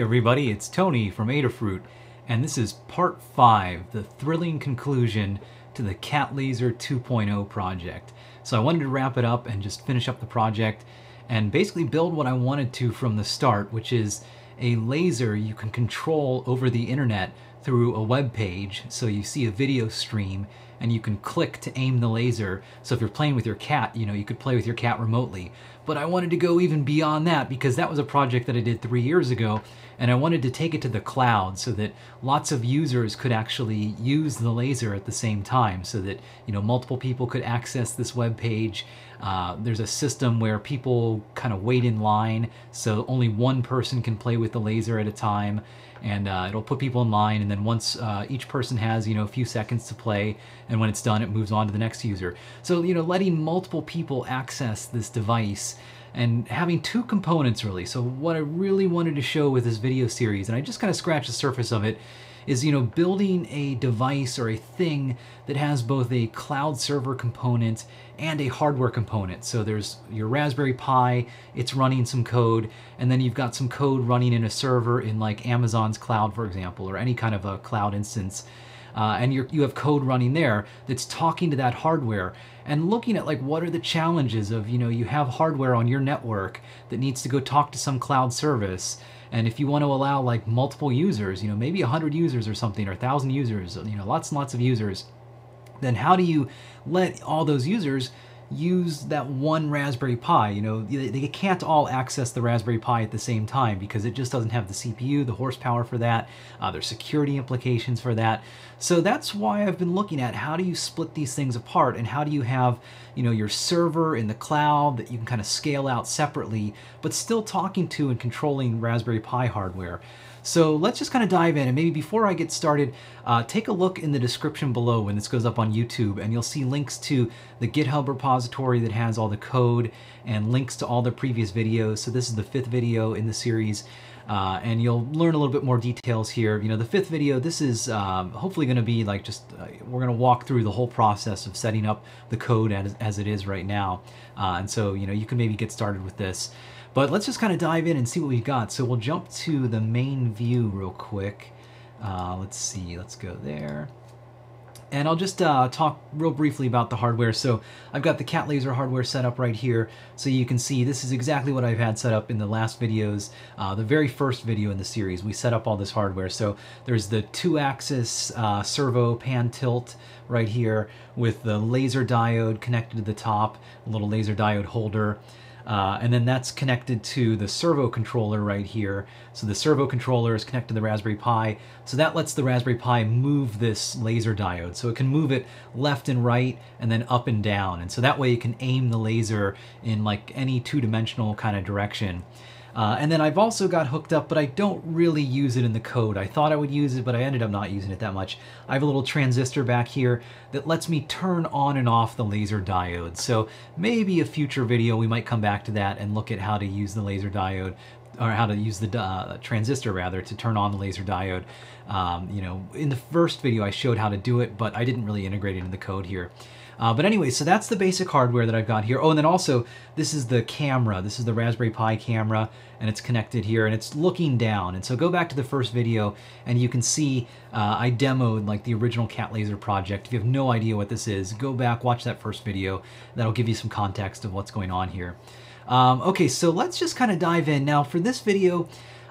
Everybody, it's Tony from Adafruit, and this is part 5, the thrilling conclusion to the Cat Laser 2.0 project. So I wanted to wrap it up and just finish up the project and basically build what I wanted to from the start, which is a laser you can control over the internet through a web page. So you see a video stream and you can click to aim the laser. So if you're playing with your cat, you know, you could play with your cat remotely. But I wanted to go even beyond that because that was a project that I did three years ago and I wanted to take it to the cloud so that lots of users could actually use the laser at the same time so that, you know, multiple people could access this web page. Uh, there's a system where people kind of wait in line so only one person can play with the laser at a time and uh, it'll put people in line and then once uh, each person has you know a few seconds to play and when it's done it moves on to the next user so you know letting multiple people access this device and having two components really so what i really wanted to show with this video series and i just kind of scratched the surface of it is you know building a device or a thing that has both a cloud server component and a hardware component. So there's your Raspberry Pi, it's running some code, and then you've got some code running in a server in like Amazon's cloud, for example, or any kind of a cloud instance. Uh, and you you have code running there that's talking to that hardware and looking at like what are the challenges of you know you have hardware on your network that needs to go talk to some cloud service and if you want to allow like multiple users, you know, maybe 100 users or something, or 1,000 users, you know, lots and lots of users, then how do you let all those users use that one Raspberry Pi. You know, they can't all access the Raspberry Pi at the same time because it just doesn't have the CPU, the horsepower for that. Uh, there's security implications for that. So that's why I've been looking at how do you split these things apart and how do you have, you know, your server in the cloud that you can kind of scale out separately, but still talking to and controlling Raspberry Pi hardware. So let's just kind of dive in and maybe before I get started, uh, take a look in the description below when this goes up on YouTube and you'll see links to the GitHub repository that has all the code and links to all the previous videos. So this is the fifth video in the series. Uh, and you'll learn a little bit more details here. You know, the fifth video, this is um, hopefully going to be like just, uh, we're going to walk through the whole process of setting up the code as, as it is right now. Uh, and so, you know, you can maybe get started with this. But let's just kind of dive in and see what we've got. So we'll jump to the main view real quick. Uh, let's see, let's go there. And I'll just uh, talk real briefly about the hardware. So I've got the Cat Laser hardware set up right here. So you can see this is exactly what I've had set up in the last videos. Uh, the very first video in the series, we set up all this hardware. So there's the two-axis uh, servo pan tilt right here with the laser diode connected to the top, a little laser diode holder. Uh, and then that's connected to the servo controller right here. So the servo controller is connected to the Raspberry Pi. So that lets the Raspberry Pi move this laser diode. So it can move it left and right and then up and down. And so that way you can aim the laser in like any two-dimensional kind of direction. Uh, and then I've also got hooked up, but I don't really use it in the code. I thought I would use it, but I ended up not using it that much. I have a little transistor back here that lets me turn on and off the laser diode. So maybe a future video we might come back to that and look at how to use the laser diode or how to use the uh, transistor rather to turn on the laser diode. Um, you know, in the first video I showed how to do it, but I didn't really integrate it into the code here. Uh, but anyway, so that's the basic hardware that I've got here. Oh, and then also, this is the camera. This is the Raspberry Pi camera, and it's connected here, and it's looking down. And so go back to the first video, and you can see uh, I demoed like the original Cat Laser project. If you have no idea what this is, go back, watch that first video. That'll give you some context of what's going on here. Um, okay, so let's just kind of dive in. Now, for this video,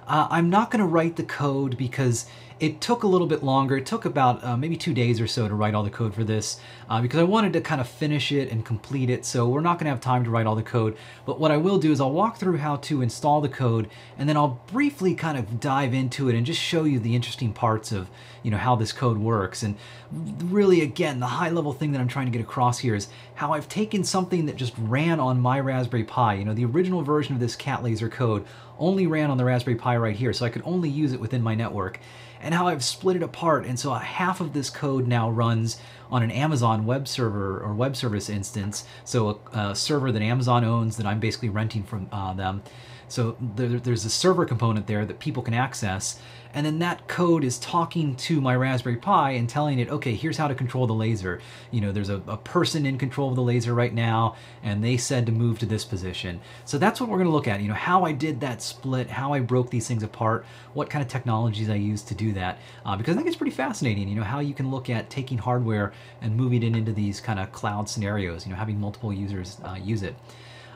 uh, I'm not going to write the code because it took a little bit longer. It took about uh, maybe two days or so to write all the code for this uh, because I wanted to kind of finish it and complete it. So we're not going to have time to write all the code. But what I will do is I'll walk through how to install the code and then I'll briefly kind of dive into it and just show you the interesting parts of you know how this code works. And really, again, the high level thing that I'm trying to get across here is how I've taken something that just ran on my Raspberry Pi. You know, the original version of this Cat Laser code only ran on the Raspberry Pi right here, so I could only use it within my network and how I've split it apart. And so half of this code now runs on an Amazon web server or web service instance. So a, a server that Amazon owns that I'm basically renting from uh, them. So there, there's a server component there that people can access. And then that code is talking to my Raspberry Pi and telling it, okay, here's how to control the laser. You know, there's a, a person in control of the laser right now, and they said to move to this position. So that's what we're gonna look at, you know, how I did that split, how I broke these things apart, what kind of technologies I used to do that, uh, because I think it's pretty fascinating, you know, how you can look at taking hardware and moving it into these kind of cloud scenarios, you know, having multiple users uh, use it.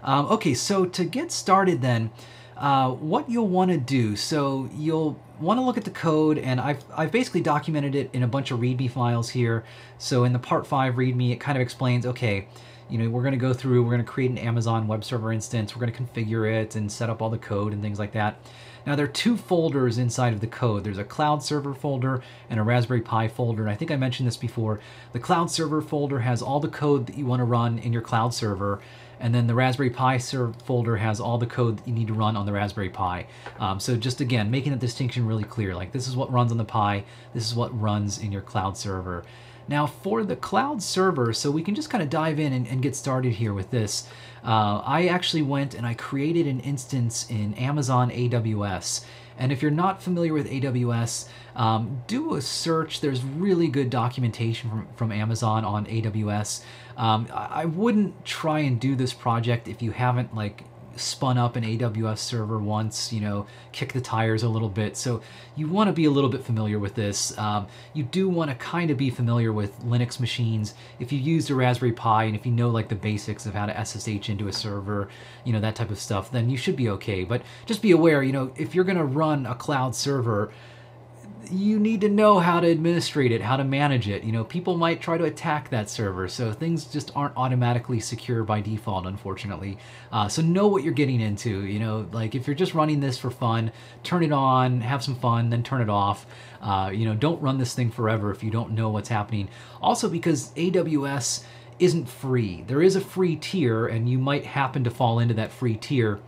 Um, okay, so to get started then, uh, what you'll want to do, so you'll want to look at the code, and I've, I've basically documented it in a bunch of README files here. So in the part 5 README, it kind of explains, okay, you know, we're going to go through, we're going to create an Amazon web server instance, we're going to configure it and set up all the code and things like that. Now there are two folders inside of the code. There's a cloud server folder and a Raspberry Pi folder. And I think I mentioned this before. The cloud server folder has all the code that you want to run in your cloud server. And then the Raspberry Pi folder has all the code that you need to run on the Raspberry Pi. Um, so just again, making that distinction really clear, like this is what runs on the Pi, this is what runs in your cloud server. Now for the cloud server, so we can just kind of dive in and, and get started here with this. Uh, I actually went and I created an instance in Amazon AWS. And if you're not familiar with AWS, um, do a search. There's really good documentation from, from Amazon on AWS. Um, I wouldn't try and do this project if you haven't like spun up an AWS server once, you know, kick the tires a little bit. So you want to be a little bit familiar with this. Um, you do want to kind of be familiar with Linux machines. If you used a Raspberry Pi and if you know like the basics of how to SSH into a server, you know, that type of stuff, then you should be okay. But just be aware, you know, if you're going to run a cloud server, you need to know how to administrate it, how to manage it. You know, people might try to attack that server, so things just aren't automatically secure by default, unfortunately. Uh, so know what you're getting into. You know, like if you're just running this for fun, turn it on, have some fun, then turn it off. Uh, you know, don't run this thing forever if you don't know what's happening. Also, because AWS isn't free. There is a free tier, and you might happen to fall into that free tier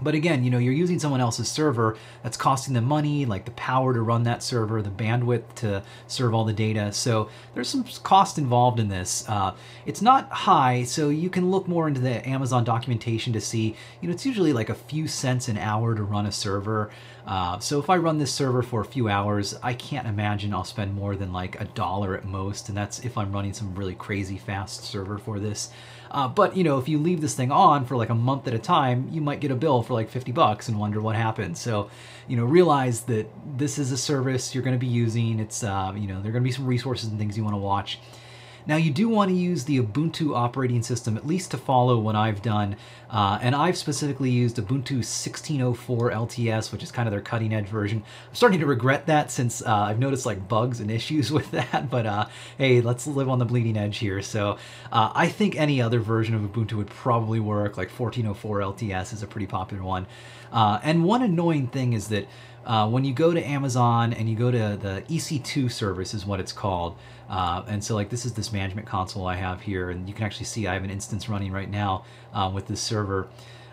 but again, you know, you're using someone else's server that's costing them money, like the power to run that server, the bandwidth to serve all the data. So there's some cost involved in this. Uh, it's not high, so you can look more into the Amazon documentation to see, you know, it's usually like a few cents an hour to run a server. Uh, so if I run this server for a few hours, I can't imagine I'll spend more than like a dollar at most, and that's if I'm running some really crazy fast server for this. Uh, but you know, if you leave this thing on for like a month at a time, you might get a bill for like 50 bucks and wonder what happened. So, you know, realize that this is a service you're going to be using. It's, uh, you know, there are going to be some resources and things you want to watch. Now you do want to use the Ubuntu operating system, at least to follow what I've done. Uh, and I've specifically used Ubuntu 1604 LTS, which is kind of their cutting edge version. I'm starting to regret that since uh, I've noticed like bugs and issues with that, but uh, hey, let's live on the bleeding edge here. So uh, I think any other version of Ubuntu would probably work, like 1404 LTS is a pretty popular one. Uh, and one annoying thing is that uh, when you go to Amazon and you go to the EC2 service is what it's called. Uh, and so like this is this management console I have here and you can actually see I have an instance running right now uh, with this server.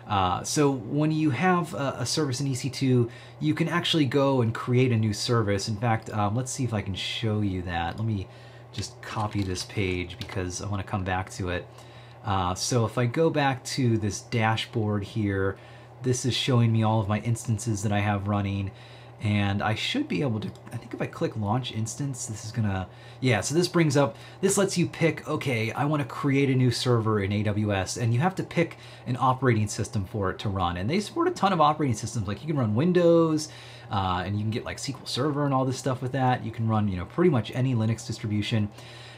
Uh, so when you have a, a, service in EC2, you can actually go and create a new service. In fact, um, let's see if I can show you that. Let me just copy this page because I want to come back to it. Uh, so if I go back to this dashboard here, this is showing me all of my instances that I have running and I should be able to, I think if I click launch instance, this is gonna, yeah, so this brings up, this lets you pick, okay, I wanna create a new server in AWS, and you have to pick an operating system for it to run. And they support a ton of operating systems, like you can run Windows, uh, and you can get like SQL Server and all this stuff with that. You can run, you know, pretty much any Linux distribution.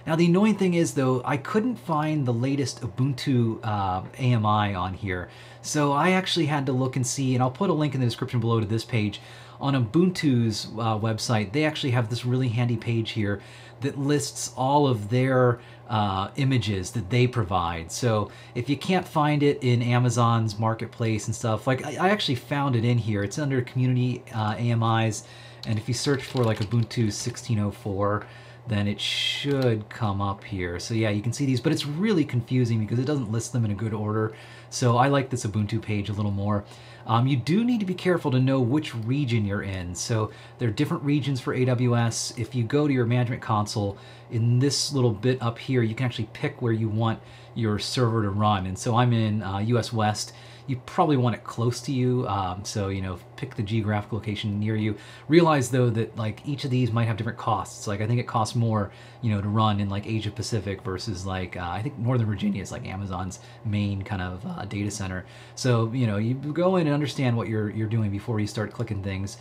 Now the annoying thing is though, I couldn't find the latest Ubuntu uh, AMI on here. So I actually had to look and see, and I'll put a link in the description below to this page. On Ubuntu's uh, website, they actually have this really handy page here that lists all of their uh, images that they provide. So if you can't find it in Amazon's marketplace and stuff, like I, I actually found it in here. It's under community uh, AMIs, and if you search for like Ubuntu 1604, then it should come up here. So yeah, you can see these, but it's really confusing because it doesn't list them in a good order. So I like this Ubuntu page a little more. Um, you do need to be careful to know which region you're in. So there are different regions for AWS. If you go to your management console, in this little bit up here, you can actually pick where you want your server to run. And so I'm in uh, US West. You probably want it close to you. Um, so, you know, pick the geographic location near you. Realize though that like each of these might have different costs. Like I think it costs more, you know, to run in like Asia Pacific versus like, uh, I think Northern Virginia is like Amazon's main kind of uh, data center. So, you know, you go in and understand what you're, you're doing before you start clicking things.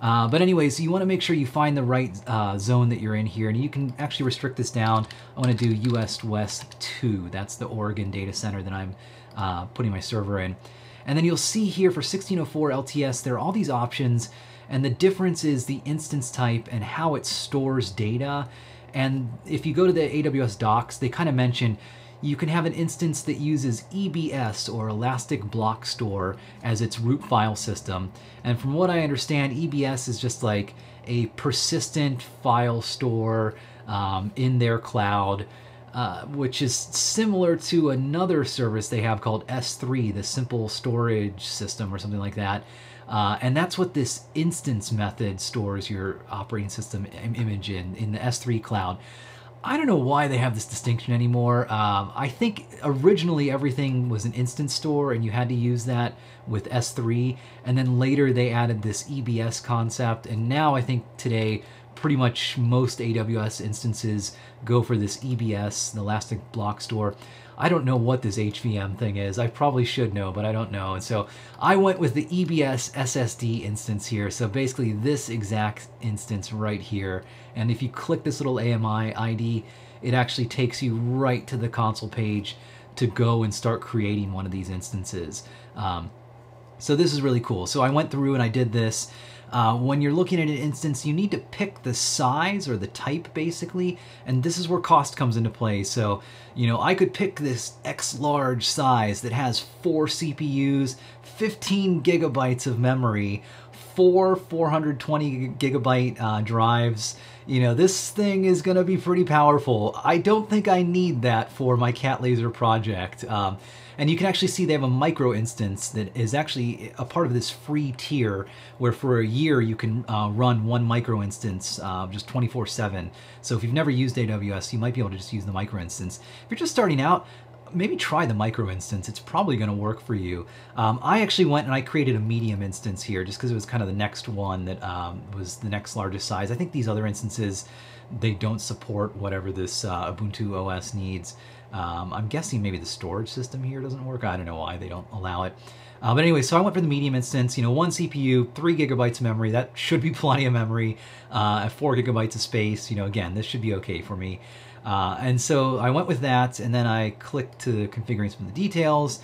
Uh, but anyways, you want to make sure you find the right uh, zone that you're in here, and you can actually restrict this down. I want to do US West 2. That's the Oregon data center that I'm uh, putting my server in. And then you'll see here for 1604 LTS, there are all these options, and the difference is the instance type and how it stores data. And if you go to the AWS docs, they kind of mention you can have an instance that uses EBS or Elastic Block Store as its root file system. And from what I understand, EBS is just like a persistent file store um, in their cloud, uh, which is similar to another service they have called S3, the Simple Storage System or something like that. Uh, and that's what this instance method stores your operating system image in, in the S3 cloud. I don't know why they have this distinction anymore. Um, I think originally everything was an instance store and you had to use that with S3. And then later they added this EBS concept. And now I think today pretty much most AWS instances go for this EBS, the Elastic Block Store. I don't know what this HVM thing is. I probably should know, but I don't know. And so I went with the EBS SSD instance here. So basically this exact instance right here. And if you click this little AMI ID, it actually takes you right to the console page to go and start creating one of these instances. Um, so this is really cool. So I went through and I did this. Uh, when you're looking at an instance, you need to pick the size or the type basically, and this is where cost comes into play. So, you know, I could pick this X large size that has four CPUs, 15 gigabytes of memory, four 420 gigabyte uh, drives. You know, this thing is going to be pretty powerful. I don't think I need that for my Cat Laser project. Um, and you can actually see they have a micro instance that is actually a part of this free tier where for a year you can uh, run one micro instance uh, just 24-7. So if you've never used AWS, you might be able to just use the micro instance. If you're just starting out, maybe try the micro instance. It's probably going to work for you. Um, I actually went and I created a medium instance here just because it was kind of the next one that um, was the next largest size. I think these other instances, they don't support whatever this uh, Ubuntu OS needs. Um, I'm guessing maybe the storage system here doesn't work. I don't know why they don't allow it. Uh, but anyway, so I went for the medium instance, you know, one CPU, three gigabytes of memory. That should be plenty of memory. Uh, four gigabytes of space, you know, again, this should be okay for me. Uh, and so I went with that, and then I clicked to configuring some of the details.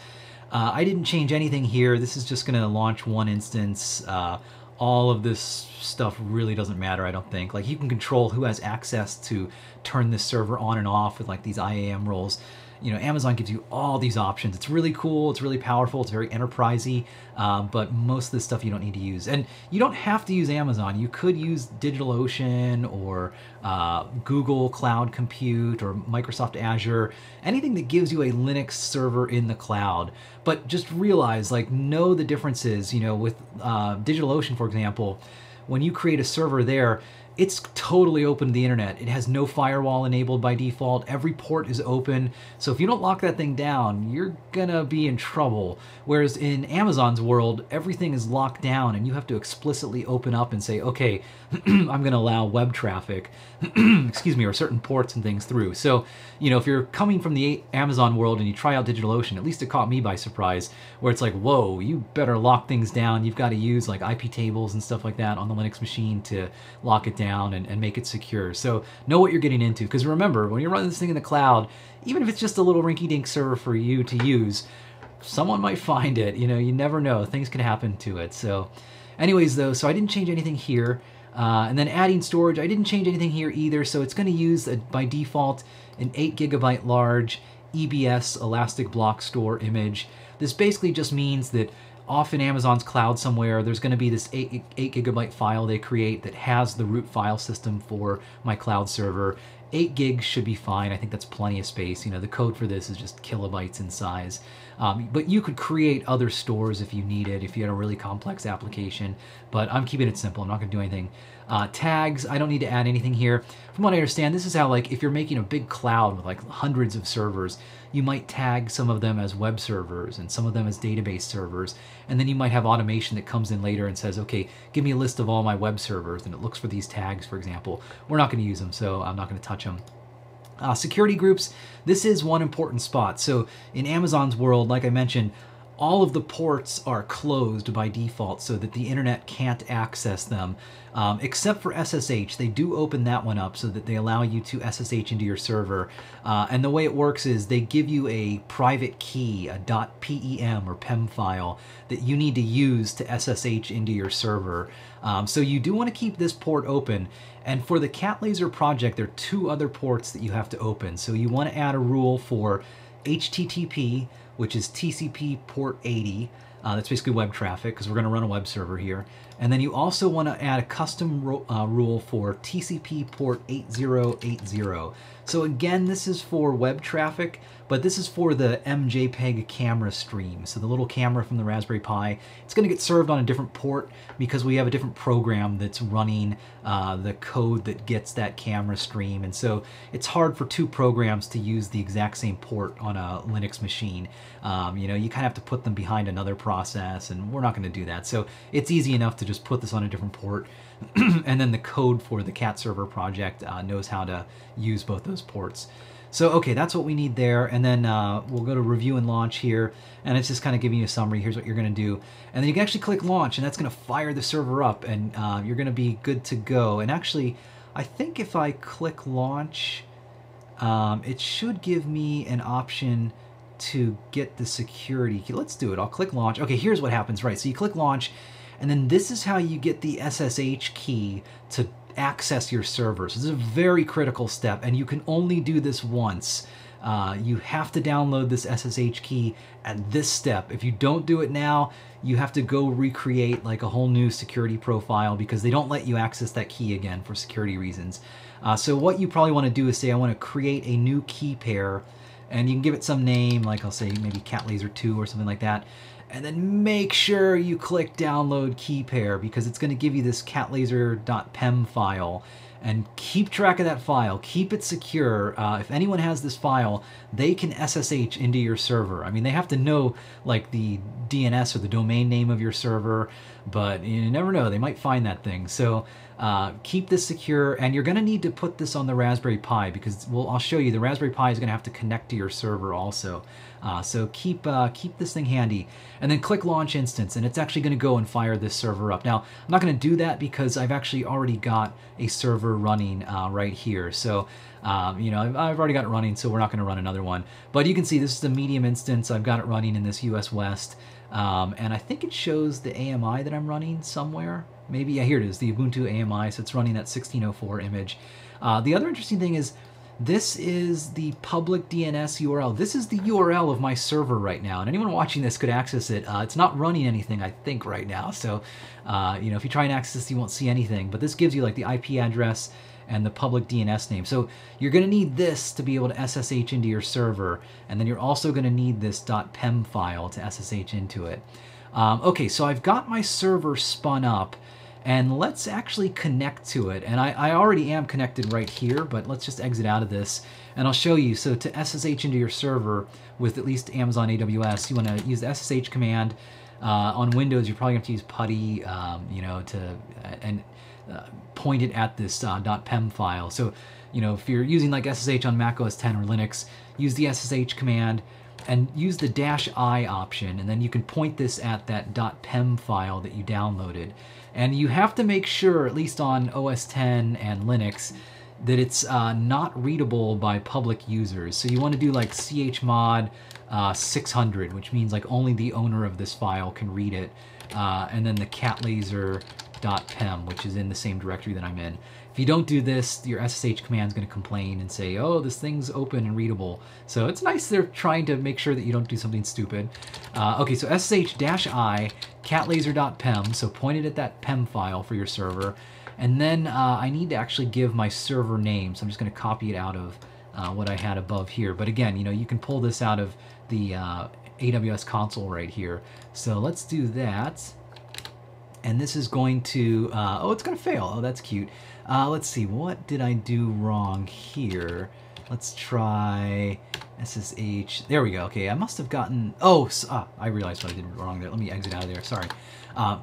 Uh, I didn't change anything here. This is just going to launch one instance. Uh, all of this stuff really doesn't matter, I don't think. Like you can control who has access to turn this server on and off with like these IAM roles you know, Amazon gives you all these options. It's really cool, it's really powerful, it's very enterprisey, uh, but most of this stuff you don't need to use. And you don't have to use Amazon. You could use DigitalOcean or uh, Google Cloud Compute or Microsoft Azure, anything that gives you a Linux server in the cloud. But just realize, like, know the differences, you know, with uh, DigitalOcean, for example, when you create a server there, it's totally open to the internet. It has no firewall enabled by default. Every port is open. So if you don't lock that thing down, you're gonna be in trouble. Whereas in Amazon's world, everything is locked down and you have to explicitly open up and say, okay, I'm gonna allow web traffic, excuse me, or certain ports and things through. So, you know, if you're coming from the Amazon world and you try out DigitalOcean, at least it caught me by surprise, where it's like, whoa, you better lock things down. You've got to use like IP tables and stuff like that on the Linux machine to lock it down and, and make it secure. So know what you're getting into. Because remember, when you're running this thing in the cloud, even if it's just a little rinky-dink server for you to use, someone might find it. You know, you never know. Things can happen to it. So anyways, though, so I didn't change anything here. Uh, and then adding storage, I didn't change anything here either. So it's going to use, a, by default, an 8 gigabyte large EBS Elastic Block Store image. This basically just means that off in Amazon's cloud somewhere, there's going to be this 8, 8 gigabyte file they create that has the root file system for my cloud server. 8 gigs should be fine. I think that's plenty of space. You know, the code for this is just kilobytes in size. Um, but you could create other stores if you needed, if you had a really complex application. But I'm keeping it simple. I'm not going to do anything. Uh, tags, I don't need to add anything here. From what I understand, this is how, like, if you're making a big cloud with, like, hundreds of servers, you might tag some of them as web servers and some of them as database servers. And then you might have automation that comes in later and says, okay, give me a list of all my web servers. And it looks for these tags, for example. We're not going to use them, so I'm not going to touch them. Uh, security groups, this is one important spot. So in Amazon's world, like I mentioned, all of the ports are closed by default so that the internet can't access them, um, except for SSH. They do open that one up so that they allow you to SSH into your server. Uh, and the way it works is they give you a private key, a .pem or PEM file that you need to use to SSH into your server. Um, so you do want to keep this port open. And for the Cat Laser project, there are two other ports that you have to open. So you want to add a rule for HTTP, which is TCP port 80. Uh, that's basically web traffic because we're going to run a web server here. And then you also want to add a custom uh, rule for TCP port 8080. So again, this is for web traffic, but this is for the MJPEG camera stream. So the little camera from the Raspberry Pi, it's going to get served on a different port because we have a different program that's running uh, the code that gets that camera stream. And so it's hard for two programs to use the exact same port on a Linux machine. Um, you know, you kind of have to put them behind another process, and we're not going to do that. So it's easy enough to just put this on a different port. and then the code for the cat server project uh, knows how to use both those ports. So, okay, that's what we need there. And then uh, we'll go to review and launch here. And it's just kind of giving you a summary. Here's what you're going to do. And then you can actually click launch, and that's going to fire the server up, and uh, you're going to be good to go. And actually, I think if I click launch, um, it should give me an option to get the security. Let's do it. I'll click launch. Okay, here's what happens, right? So you click launch, and then this is how you get the SSH key to access your server. So this is a very critical step, and you can only do this once. Uh, you have to download this SSH key at this step. If you don't do it now, you have to go recreate like a whole new security profile because they don't let you access that key again for security reasons. Uh, so what you probably want to do is say, I want to create a new key pair, and you can give it some name, like I'll say maybe Cat Laser 2 or something like that and then make sure you click download key pair because it's going to give you this catlaser.pem file and keep track of that file. Keep it secure. Uh, if anyone has this file, they can SSH into your server. I mean, they have to know like the DNS or the domain name of your server, but you never know. They might find that thing. So uh, keep this secure, and you're going to need to put this on the Raspberry Pi because well, I'll show you. The Raspberry Pi is going to have to connect to your server also. Uh, so keep uh, keep this thing handy, and then click Launch Instance, and it's actually going to go and fire this server up. Now, I'm not going to do that because I've actually already got a server running uh, right here. So um, you know, I've, I've, already got it running, so we're not going to run another one. But you can see this is the medium instance. I've got it running in this US West. Um, and I think it shows the AMI that I'm running somewhere. Maybe, yeah, here it is, the Ubuntu AMI. So it's running that 1604 image. Uh, the other interesting thing is this is the public DNS URL. This is the URL of my server right now, and anyone watching this could access it. Uh, it's not running anything, I think, right now. So, uh, you know, if you try and access this, you won't see anything. But this gives you like the IP address and the public DNS name. So you're going to need this to be able to SSH into your server, and then you're also going to need this .pem file to SSH into it. Um, okay, so I've got my server spun up, and let's actually connect to it. And I, I already am connected right here, but let's just exit out of this, and I'll show you. So to SSH into your server with at least Amazon AWS, you want to use the SSH command. Uh, on Windows, you're probably going to have to use PuTTY, um, you know, to and uh, it at this uh, .pem file. So, you know, if you're using like SSH on Mac OS 10 or Linux, use the SSH command and use the dash i option, and then you can point this at that .pem file that you downloaded. And you have to make sure, at least on OS 10 and Linux, that it's uh, not readable by public users. So you want to do like chmod uh, 600, which means like only the owner of this file can read it. Uh, and then the catlaser.pem, which is in the same directory that I'm in. If you don't do this, your SSH command is going to complain and say, oh, this thing's open and readable. So it's nice they're trying to make sure that you don't do something stupid. Uh, okay, so ssh-i catlaser.pem, so point it at that pem file for your server. And then uh, I need to actually give my server name. So I'm just going to copy it out of uh, what I had above here. But again, you know, you can pull this out of the uh, AWS console right here. So let's do that. And this is going to, uh, oh, it's to fail. Oh, that's cute. Uh, let's see, what did I do wrong here? Let's try SSH. There we go. Okay, I must have gotten, oh, ah, I realized what I did wrong there. Let me exit out of there. Sorry. Uh,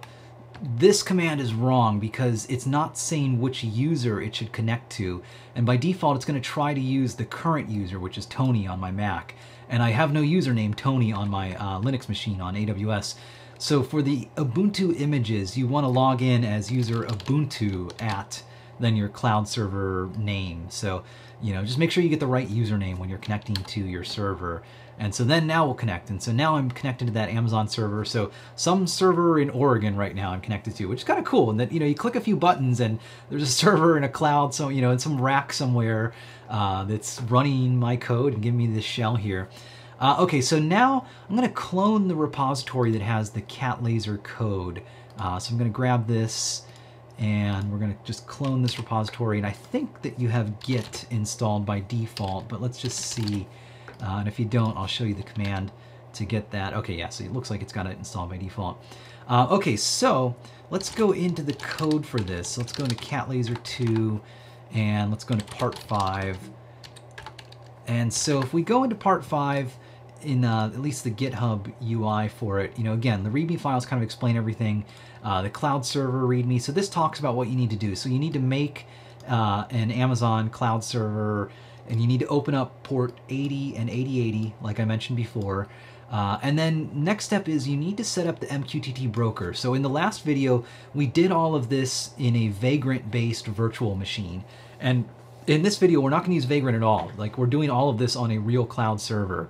this command is wrong because it's not saying which user it should connect to. And by default, it's going to try to use the current user, which is Tony on my Mac. And I have no username Tony on my uh, Linux machine on AWS. So for the Ubuntu images, you want to log in as user Ubuntu at then your cloud server name. So, you know, just make sure you get the right username when you're connecting to your server. And so then now we'll connect. And so now I'm connected to that Amazon server. So some server in Oregon right now I'm connected to, which is kind of cool. And that, you know, you click a few buttons and there's a server in a cloud, so, you know, in some rack somewhere uh, that's running my code and giving me this shell here. Uh, okay, so now I'm going to clone the repository that has the cat laser code. Uh, so I'm going to grab this and we're going to just clone this repository. And I think that you have git installed by default, but let's just see uh, and if you don't, I'll show you the command to get that. Okay, yeah, so it looks like it's got it installed by default. Uh, okay, so let's go into the code for this. So let's go into CatLaser 2 and let's go into part 5. And so if we go into part 5, in uh, at least the GitHub UI for it, you know, again, the README files kind of explain everything. Uh, the cloud server README. So this talks about what you need to do. So you need to make uh, an Amazon cloud server and you need to open up port 80 and 8080 like I mentioned before. Uh, and then next step is you need to set up the MQTT broker. So in the last video, we did all of this in a Vagrant-based virtual machine. And in this video, we're not gonna use Vagrant at all. Like we're doing all of this on a real cloud server.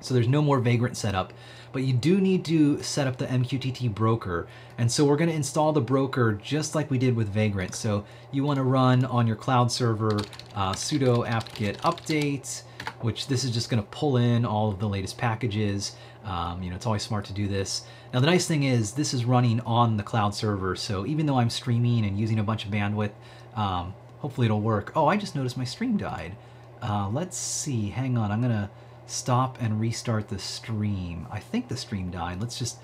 So there's no more Vagrant setup but you do need to set up the MQTT broker. And so we're going to install the broker just like we did with Vagrant. So you want to run on your cloud server uh, sudo apt-get update, which this is just going to pull in all of the latest packages. Um, you know, it's always smart to do this. Now the nice thing is this is running on the cloud server. So even though I'm streaming and using a bunch of bandwidth, um, hopefully it'll work. Oh, I just noticed my stream died. Uh, let's see, hang on, I'm gonna stop and restart the stream. I think the stream died. Let's just...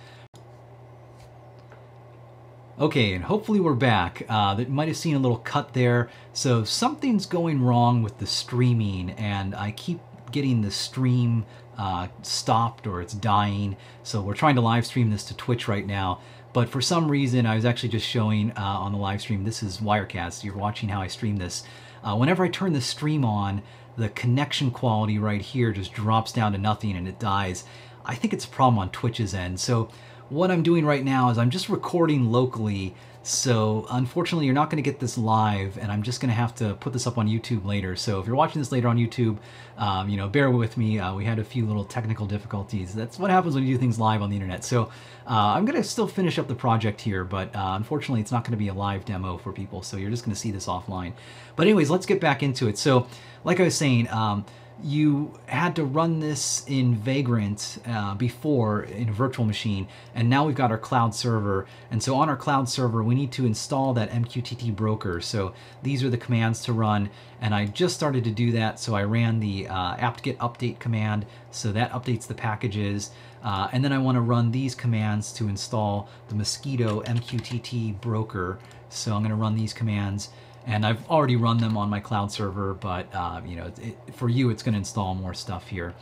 Okay, and hopefully we're back. Uh, that might have seen a little cut there. So something's going wrong with the streaming, and I keep getting the stream uh, stopped or it's dying. So we're trying to live stream this to Twitch right now. But for some reason, I was actually just showing uh, on the live stream, this is Wirecast, you're watching how I stream this. Uh, whenever I turn the stream on, the connection quality right here just drops down to nothing and it dies. I think it's a problem on Twitch's end. So what I'm doing right now is I'm just recording locally so unfortunately, you're not going to get this live, and I'm just going to have to put this up on YouTube later. So if you're watching this later on YouTube, um, you know, bear with me. Uh, we had a few little technical difficulties. That's what happens when you do things live on the internet. So uh, I'm going to still finish up the project here, but uh, unfortunately, it's not going to be a live demo for people. So you're just going to see this offline. But anyways, let's get back into it. So like I was saying, um, you had to run this in Vagrant uh, before in a virtual machine, and now we've got our cloud server. And so on our cloud server, we need to install that MQTT broker. So these are the commands to run, and I just started to do that. So I ran the uh, apt-get update command, so that updates the packages. Uh, and then I want to run these commands to install the Mosquitto MQTT broker. So I'm going to run these commands and I've already run them on my cloud server, but uh, you know, it, for you, it's going to install more stuff here.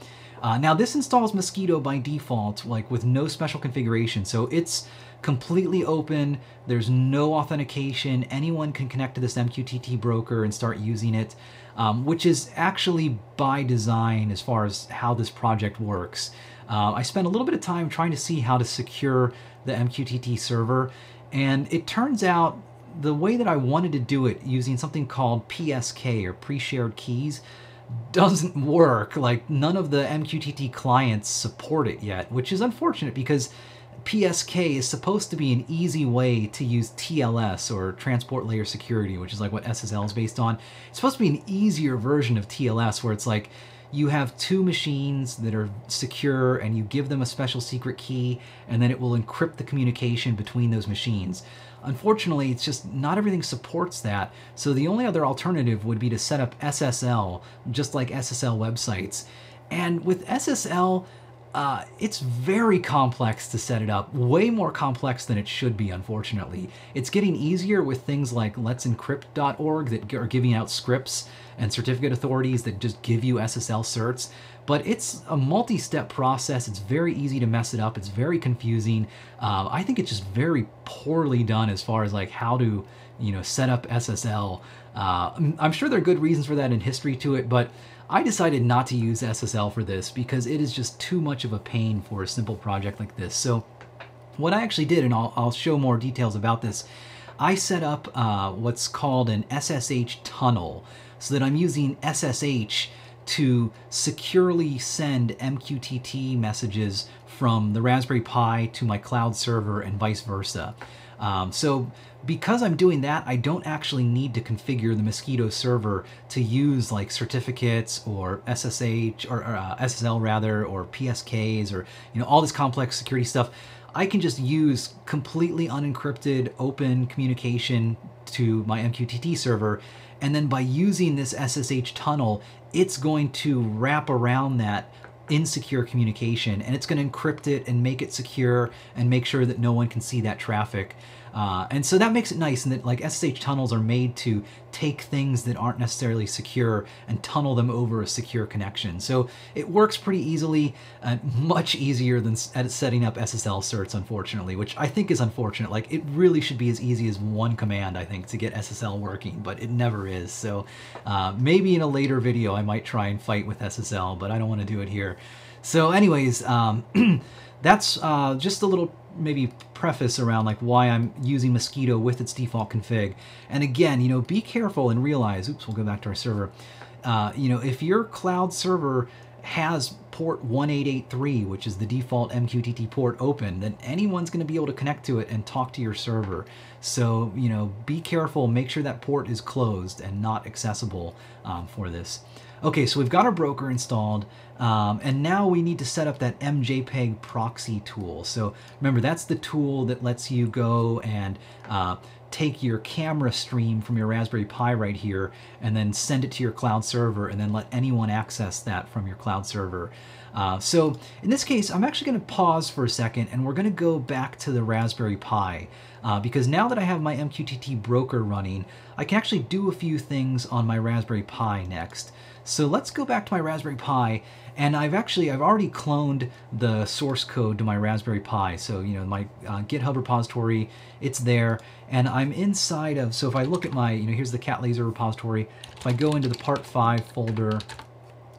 Uh, now this installs Mosquitto by default, like with no special configuration, so it's completely open. There's no authentication. Anyone can connect to this MQTT broker and start using it, um, which is actually by design as far as how this project works. Uh, I spent a little bit of time trying to see how to secure the MQTT server, and it turns out the way that I wanted to do it using something called PSK or pre-shared keys doesn't work. Like none of the MQTT clients support it yet, which is unfortunate because PSK is supposed to be an easy way to use TLS or transport layer security, which is like what SSL is based on. It's supposed to be an easier version of TLS where it's like you have two machines that are secure and you give them a special secret key and then it will encrypt the communication between those machines. Unfortunately, it's just not everything supports that. So the only other alternative would be to set up SSL, just like SSL websites. And with SSL, uh, it's very complex to set it up, way more complex than it should be, unfortunately. It's getting easier with things like let'sencrypt.org that are giving out scripts and certificate authorities that just give you SSL certs, but it's a multi-step process. It's very easy to mess it up. It's very confusing. Uh, I think it's just very poorly done as far as like how to, you know, set up SSL. Uh, I'm sure there are good reasons for that in history to it, but I decided not to use SSL for this because it is just too much of a pain for a simple project like this. So what I actually did, and I'll, I'll show more details about this, I set up uh, what's called an SSH tunnel so that I'm using SSH to securely send MQTT messages from the Raspberry Pi to my cloud server and vice versa. Um, so because I'm doing that, I don't actually need to configure the Mosquitto server to use like certificates or SSH or, or uh, SSL rather, or PSKs or you know all this complex security stuff. I can just use completely unencrypted open communication to my MQTT server. And then by using this SSH tunnel, it's going to wrap around that insecure communication and it's going to encrypt it and make it secure and make sure that no one can see that traffic. Uh, and so that makes it nice and that like SSH tunnels are made to take things that aren't necessarily secure and tunnel them over a secure connection. So it works pretty easily, uh, much easier than setting up SSL certs, unfortunately, which I think is unfortunate. Like it really should be as easy as one command, I think, to get SSL working, but it never is. So uh, maybe in a later video I might try and fight with SSL, but I don't want to do it here. So anyways, um, that's uh, just a little maybe preface around like why I'm using Mosquitto with its default config. And again, you know, be careful and realize, oops, we'll go back to our server. Uh, you know, if your cloud server has port 1883, which is the default MQTT port open, then anyone's going to be able to connect to it and talk to your server. So, you know, be careful, make sure that port is closed and not accessible um, for this. Okay, so we've got our broker installed, um, and now we need to set up that MJPEG proxy tool. So remember, that's the tool that lets you go and uh, take your camera stream from your Raspberry Pi right here and then send it to your cloud server and then let anyone access that from your cloud server. Uh, so in this case, I'm actually going to pause for a second and we're going to go back to the Raspberry Pi uh, because now that I have my MQTT broker running, I can actually do a few things on my Raspberry Pi next. So let's go back to my Raspberry Pi and I've actually, I've already cloned the source code to my Raspberry Pi. So, you know, my uh, GitHub repository, it's there. And I'm inside of, so if I look at my, you know, here's the Cat Laser repository. If I go into the part five folder,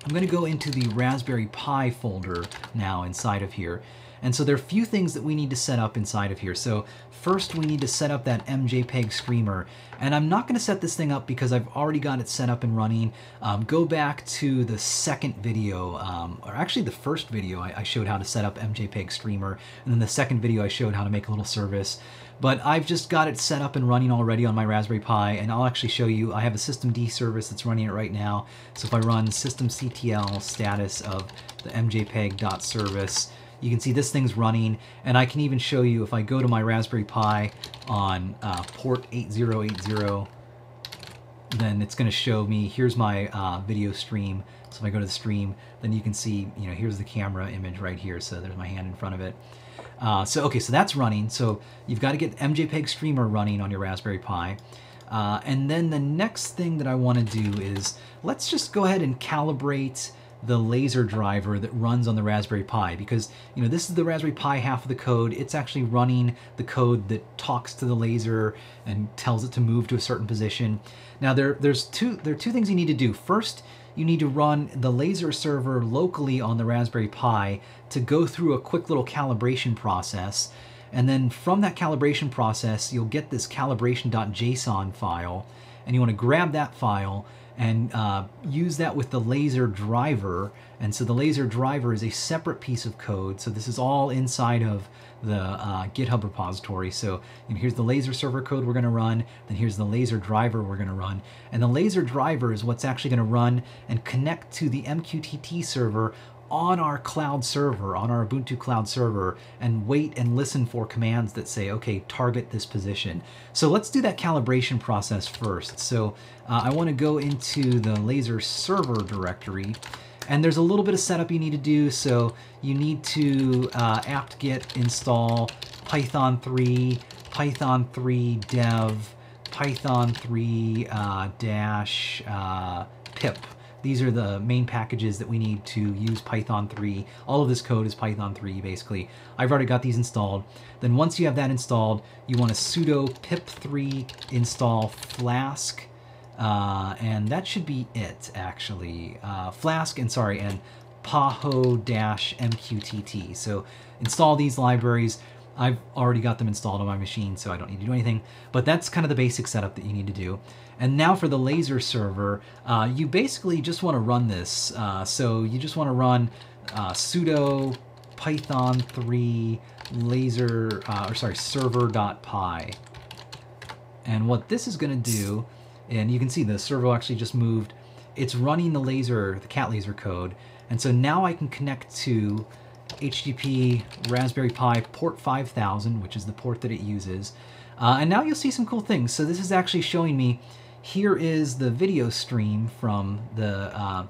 I'm going to go into the Raspberry Pi folder now inside of here. And so there are a few things that we need to set up inside of here. So first we need to set up that MJPEG Streamer. And I'm not going to set this thing up because I've already got it set up and running. Um, go back to the second video, um, or actually the first video I, I showed how to set up MJPEG Streamer. And then the second video I showed how to make a little service but I've just got it set up and running already on my Raspberry Pi, and I'll actually show you, I have a systemd service that's running it right now. So if I run systemctl status of the mjpeg.service, you can see this thing's running, and I can even show you if I go to my Raspberry Pi on uh, port 8080, then it's going to show me, here's my uh, video stream. So if I go to the stream, then you can see, you know, here's the camera image right here. So there's my hand in front of it. Uh, so, okay, so that's running. So you've got to get MJPEG Streamer running on your Raspberry Pi. Uh, and then the next thing that I want to do is, let's just go ahead and calibrate the laser driver that runs on the Raspberry Pi because you know this is the Raspberry Pi half of the code. It's actually running the code that talks to the laser and tells it to move to a certain position. Now there there's two there are two things you need to do. First you need to run the laser server locally on the Raspberry Pi to go through a quick little calibration process. And then from that calibration process you'll get this calibration.json file and you want to grab that file and uh, use that with the laser driver. And so the laser driver is a separate piece of code. So this is all inside of the uh, GitHub repository. So know, here's the laser server code we're going to run. Then here's the laser driver we're going to run. And the laser driver is what's actually going to run and connect to the MQTT server on our cloud server, on our Ubuntu cloud server, and wait and listen for commands that say, okay, target this position. So let's do that calibration process first. So uh, I want to go into the laser server directory and there's a little bit of setup you need to do. So you need to uh, apt-get install Python 3, Python 3 dev, Python 3 uh, dash uh, pip. These are the main packages that we need to use Python 3. All of this code is Python 3, basically. I've already got these installed. Then once you have that installed, you want to sudo pip3 install flask uh, and that should be it, actually. Uh, Flask and sorry, and Paho-MQTT. So install these libraries. I've already got them installed on my machine, so I don't need to do anything. But that's kind of the basic setup that you need to do. And now for the laser server, uh, you basically just want to run this. Uh, so you just want to run uh, sudo python 3 laser, uh, or sorry, server.py. And what this is going to do and you can see the servo actually just moved. It's running the laser, the cat laser code. And so now I can connect to HTTP Raspberry Pi port 5000, which is the port that it uses. Uh, and now you'll see some cool things. So this is actually showing me, here is the video stream from the uh,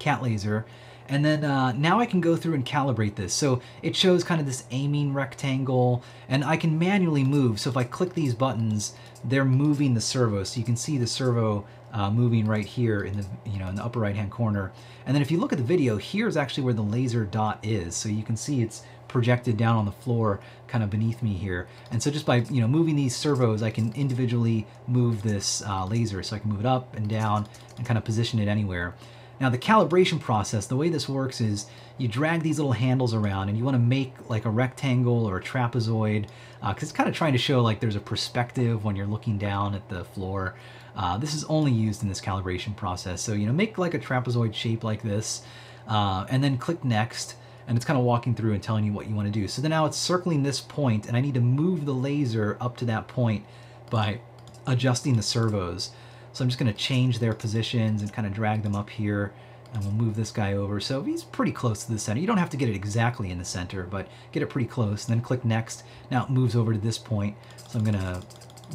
cat laser. And then uh, now I can go through and calibrate this. So it shows kind of this aiming rectangle and I can manually move. So if I click these buttons, they're moving the servo. So you can see the servo uh, moving right here in the, you know, in the upper right hand corner. And then if you look at the video, here's actually where the laser dot is. So you can see it's projected down on the floor kind of beneath me here. And so just by you know moving these servos, I can individually move this uh, laser. So I can move it up and down and kind of position it anywhere. Now the calibration process, the way this works is you drag these little handles around and you want to make like a rectangle or a trapezoid because uh, it's kind of trying to show like there's a perspective when you're looking down at the floor. Uh, this is only used in this calibration process. So, you know, make like a trapezoid shape like this uh, and then click next and it's kind of walking through and telling you what you want to do. So then now it's circling this point and I need to move the laser up to that point by adjusting the servos. So I'm just going to change their positions and kind of drag them up here. And we'll move this guy over. So he's pretty close to the center. You don't have to get it exactly in the center, but get it pretty close. And then click next. Now it moves over to this point. So I'm going to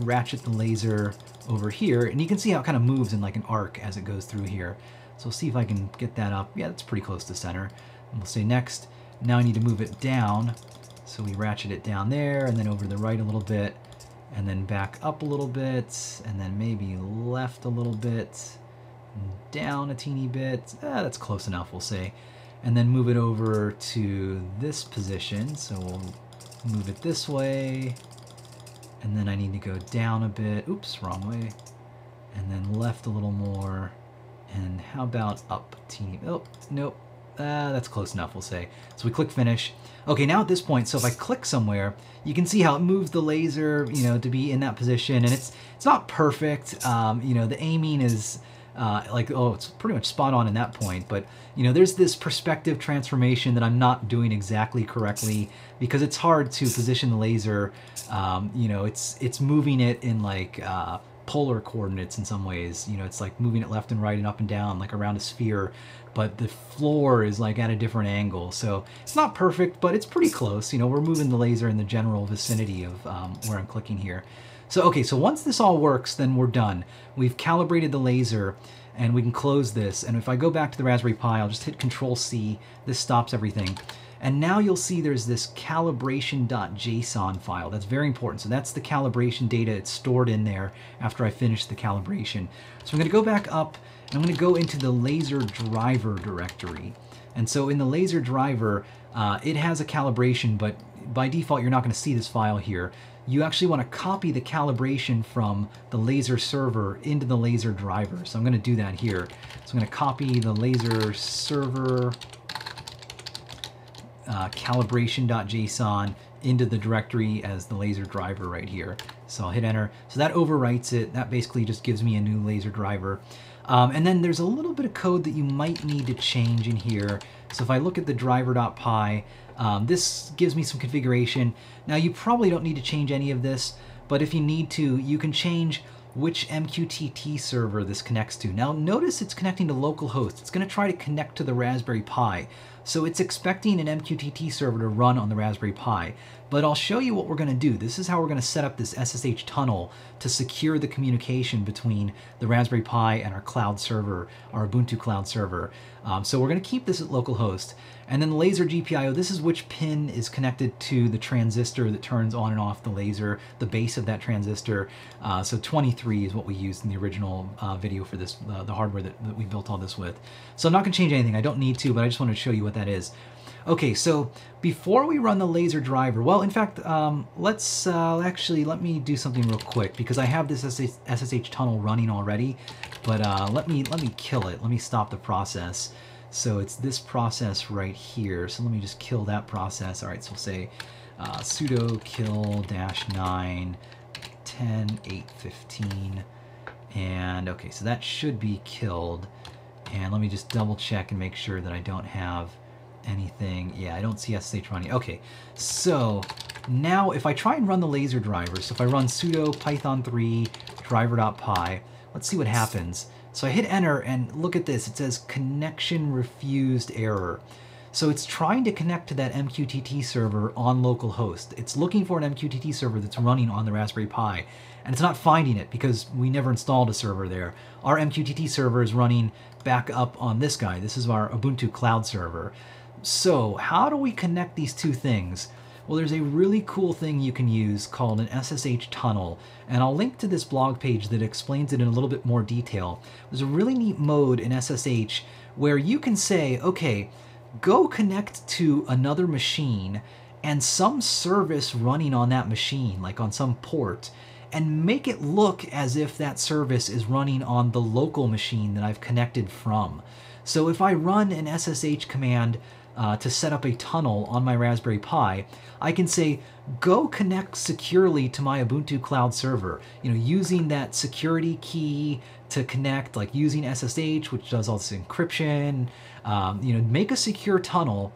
ratchet the laser over here. And you can see how it kind of moves in like an arc as it goes through here. So we'll see if I can get that up. Yeah, that's pretty close to center. We'll say next. Now I need to move it down. So we ratchet it down there and then over the right a little bit and then back up a little bit, and then maybe left a little bit, down a teeny bit. Ah, that's close enough, we'll say. And then move it over to this position. So we'll move it this way. And then I need to go down a bit. Oops, wrong way. And then left a little more. And how about up teeny? Oh, nope. Uh, that's close enough, we'll say. So we click finish. Okay, now at this point, so if I click somewhere, you can see how it moves the laser, you know, to be in that position, and it's it's not perfect. Um, you know, the aiming is uh, like, oh, it's pretty much spot on in that point, but you know, there's this perspective transformation that I'm not doing exactly correctly because it's hard to position the laser. Um, you know, it's it's moving it in like uh, polar coordinates in some ways. You know, it's like moving it left and right and up and down like around a sphere but the floor is like at a different angle. So it's not perfect, but it's pretty close. You know, we're moving the laser in the general vicinity of um, where I'm clicking here. So, okay, so once this all works, then we're done. We've calibrated the laser and we can close this. And if I go back to the Raspberry Pi, I'll just hit Control C. This stops everything. And now you'll see there's this calibration.json file. That's very important. So that's the calibration data. It's stored in there after I finish the calibration. So I'm going to go back up I'm going to go into the laser driver directory. And so in the laser driver, uh, it has a calibration, but by default, you're not going to see this file here. You actually want to copy the calibration from the laser server into the laser driver. So I'm going to do that here. So I'm going to copy the laser server uh, calibration.json into the directory as the laser driver right here. So I'll hit enter. So that overwrites it. That basically just gives me a new laser driver. Um, and then there's a little bit of code that you might need to change in here. So if I look at the driver.py, um, this gives me some configuration. Now you probably don't need to change any of this, but if you need to, you can change which MQTT server this connects to. Now notice it's connecting to localhost. It's going to try to connect to the Raspberry Pi. So it's expecting an MQTT server to run on the Raspberry Pi. But I'll show you what we're going to do. This is how we're going to set up this SSH tunnel to secure the communication between the Raspberry Pi and our cloud server, our Ubuntu cloud server. Um, so we're going to keep this at localhost. And then laser GPIO, this is which pin is connected to the transistor that turns on and off the laser, the base of that transistor. Uh, so 23 is what we used in the original uh, video for this, uh, the hardware that, that we built all this with. So I'm not to change anything. I don't need to, but I just wanted to show you what that is. Okay, so before we run the laser driver, well, in fact, um, let's uh, actually, let me do something real quick because I have this SSH tunnel running already, but uh, let me let me kill it. Let me stop the process. So it's this process right here. So let me just kill that process. All right, so we'll say uh, sudo kill dash 9 10 8 15 and okay so that should be killed. And let me just double check and make sure that I don't have anything. Yeah I don't see SSH running okay so now if I try and run the laser driver so if I run sudo python 3 driver.py let's see what happens so I hit enter and look at this, it says connection refused error. So it's trying to connect to that MQTT server on localhost. It's looking for an MQTT server that's running on the Raspberry Pi, and it's not finding it because we never installed a server there. Our MQTT server is running back up on this guy. This is our Ubuntu cloud server. So how do we connect these two things? Well, there's a really cool thing you can use called an SSH tunnel, and I'll link to this blog page that explains it in a little bit more detail. There's a really neat mode in SSH where you can say, okay, go connect to another machine and some service running on that machine, like on some port, and make it look as if that service is running on the local machine that I've connected from. So if I run an SSH command uh, to set up a tunnel on my Raspberry Pi, I can say, go connect securely to my Ubuntu cloud server. You know, using that security key to connect, like using SSH, which does all this encryption, um, you know, make a secure tunnel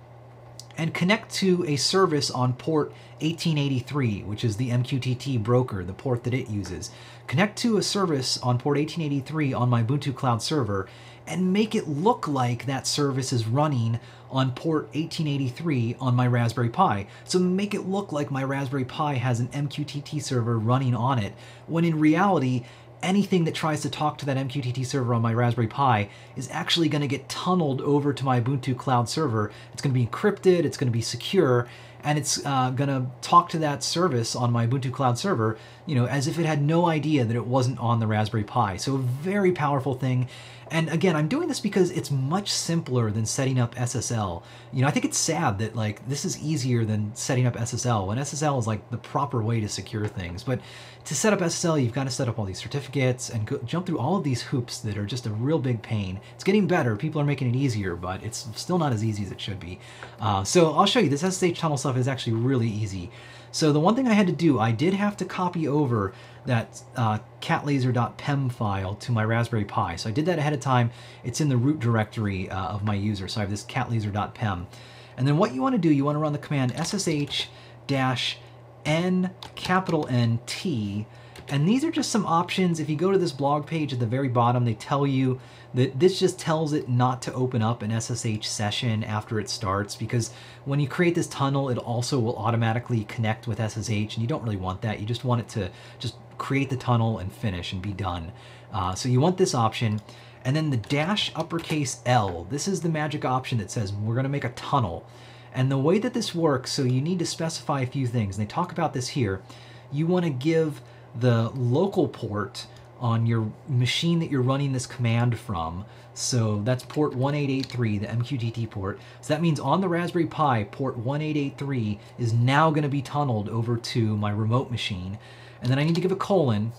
and connect to a service on port 1883, which is the MQTT broker, the port that it uses. Connect to a service on port 1883 on my Ubuntu cloud server and make it look like that service is running on port 1883 on my Raspberry Pi. So make it look like my Raspberry Pi has an MQTT server running on it, when in reality, anything that tries to talk to that MQTT server on my Raspberry Pi is actually going to get tunneled over to my Ubuntu cloud server. It's going to be encrypted, it's going to be secure, and it's uh, going to talk to that service on my Ubuntu cloud server, you know, as if it had no idea that it wasn't on the Raspberry Pi. So a very powerful thing. And again, I'm doing this because it's much simpler than setting up SSL. You know, I think it's sad that like this is easier than setting up SSL when SSL is like the proper way to secure things. But to set up SSL, you've got to set up all these certificates and go, jump through all of these hoops that are just a real big pain. It's getting better. People are making it easier, but it's still not as easy as it should be. Uh, so I'll show you. This SSH tunnel stuff is actually really easy. So the one thing I had to do, I did have to copy over that uh, catlaser.pem file to my Raspberry Pi. So I did that ahead of time. It's in the root directory uh, of my user. So I have this catlaser.pem. And then what you want to do, you want to run the command ssh n capital N T. And these are just some options. If you go to this blog page at the very bottom, they tell you that this just tells it not to open up an SSH session after it starts because when you create this tunnel, it also will automatically connect with SSH and you don't really want that. You just want it to just create the tunnel and finish and be done. Uh, so you want this option. And then the dash uppercase L, this is the magic option that says we're gonna make a tunnel. And the way that this works, so you need to specify a few things. And they talk about this here. You wanna give the local port on your machine that you're running this command from. So that's port 1883, the MQTT port. So that means on the Raspberry Pi, port 1883 is now going to be tunneled over to my remote machine. And then I need to give a colon.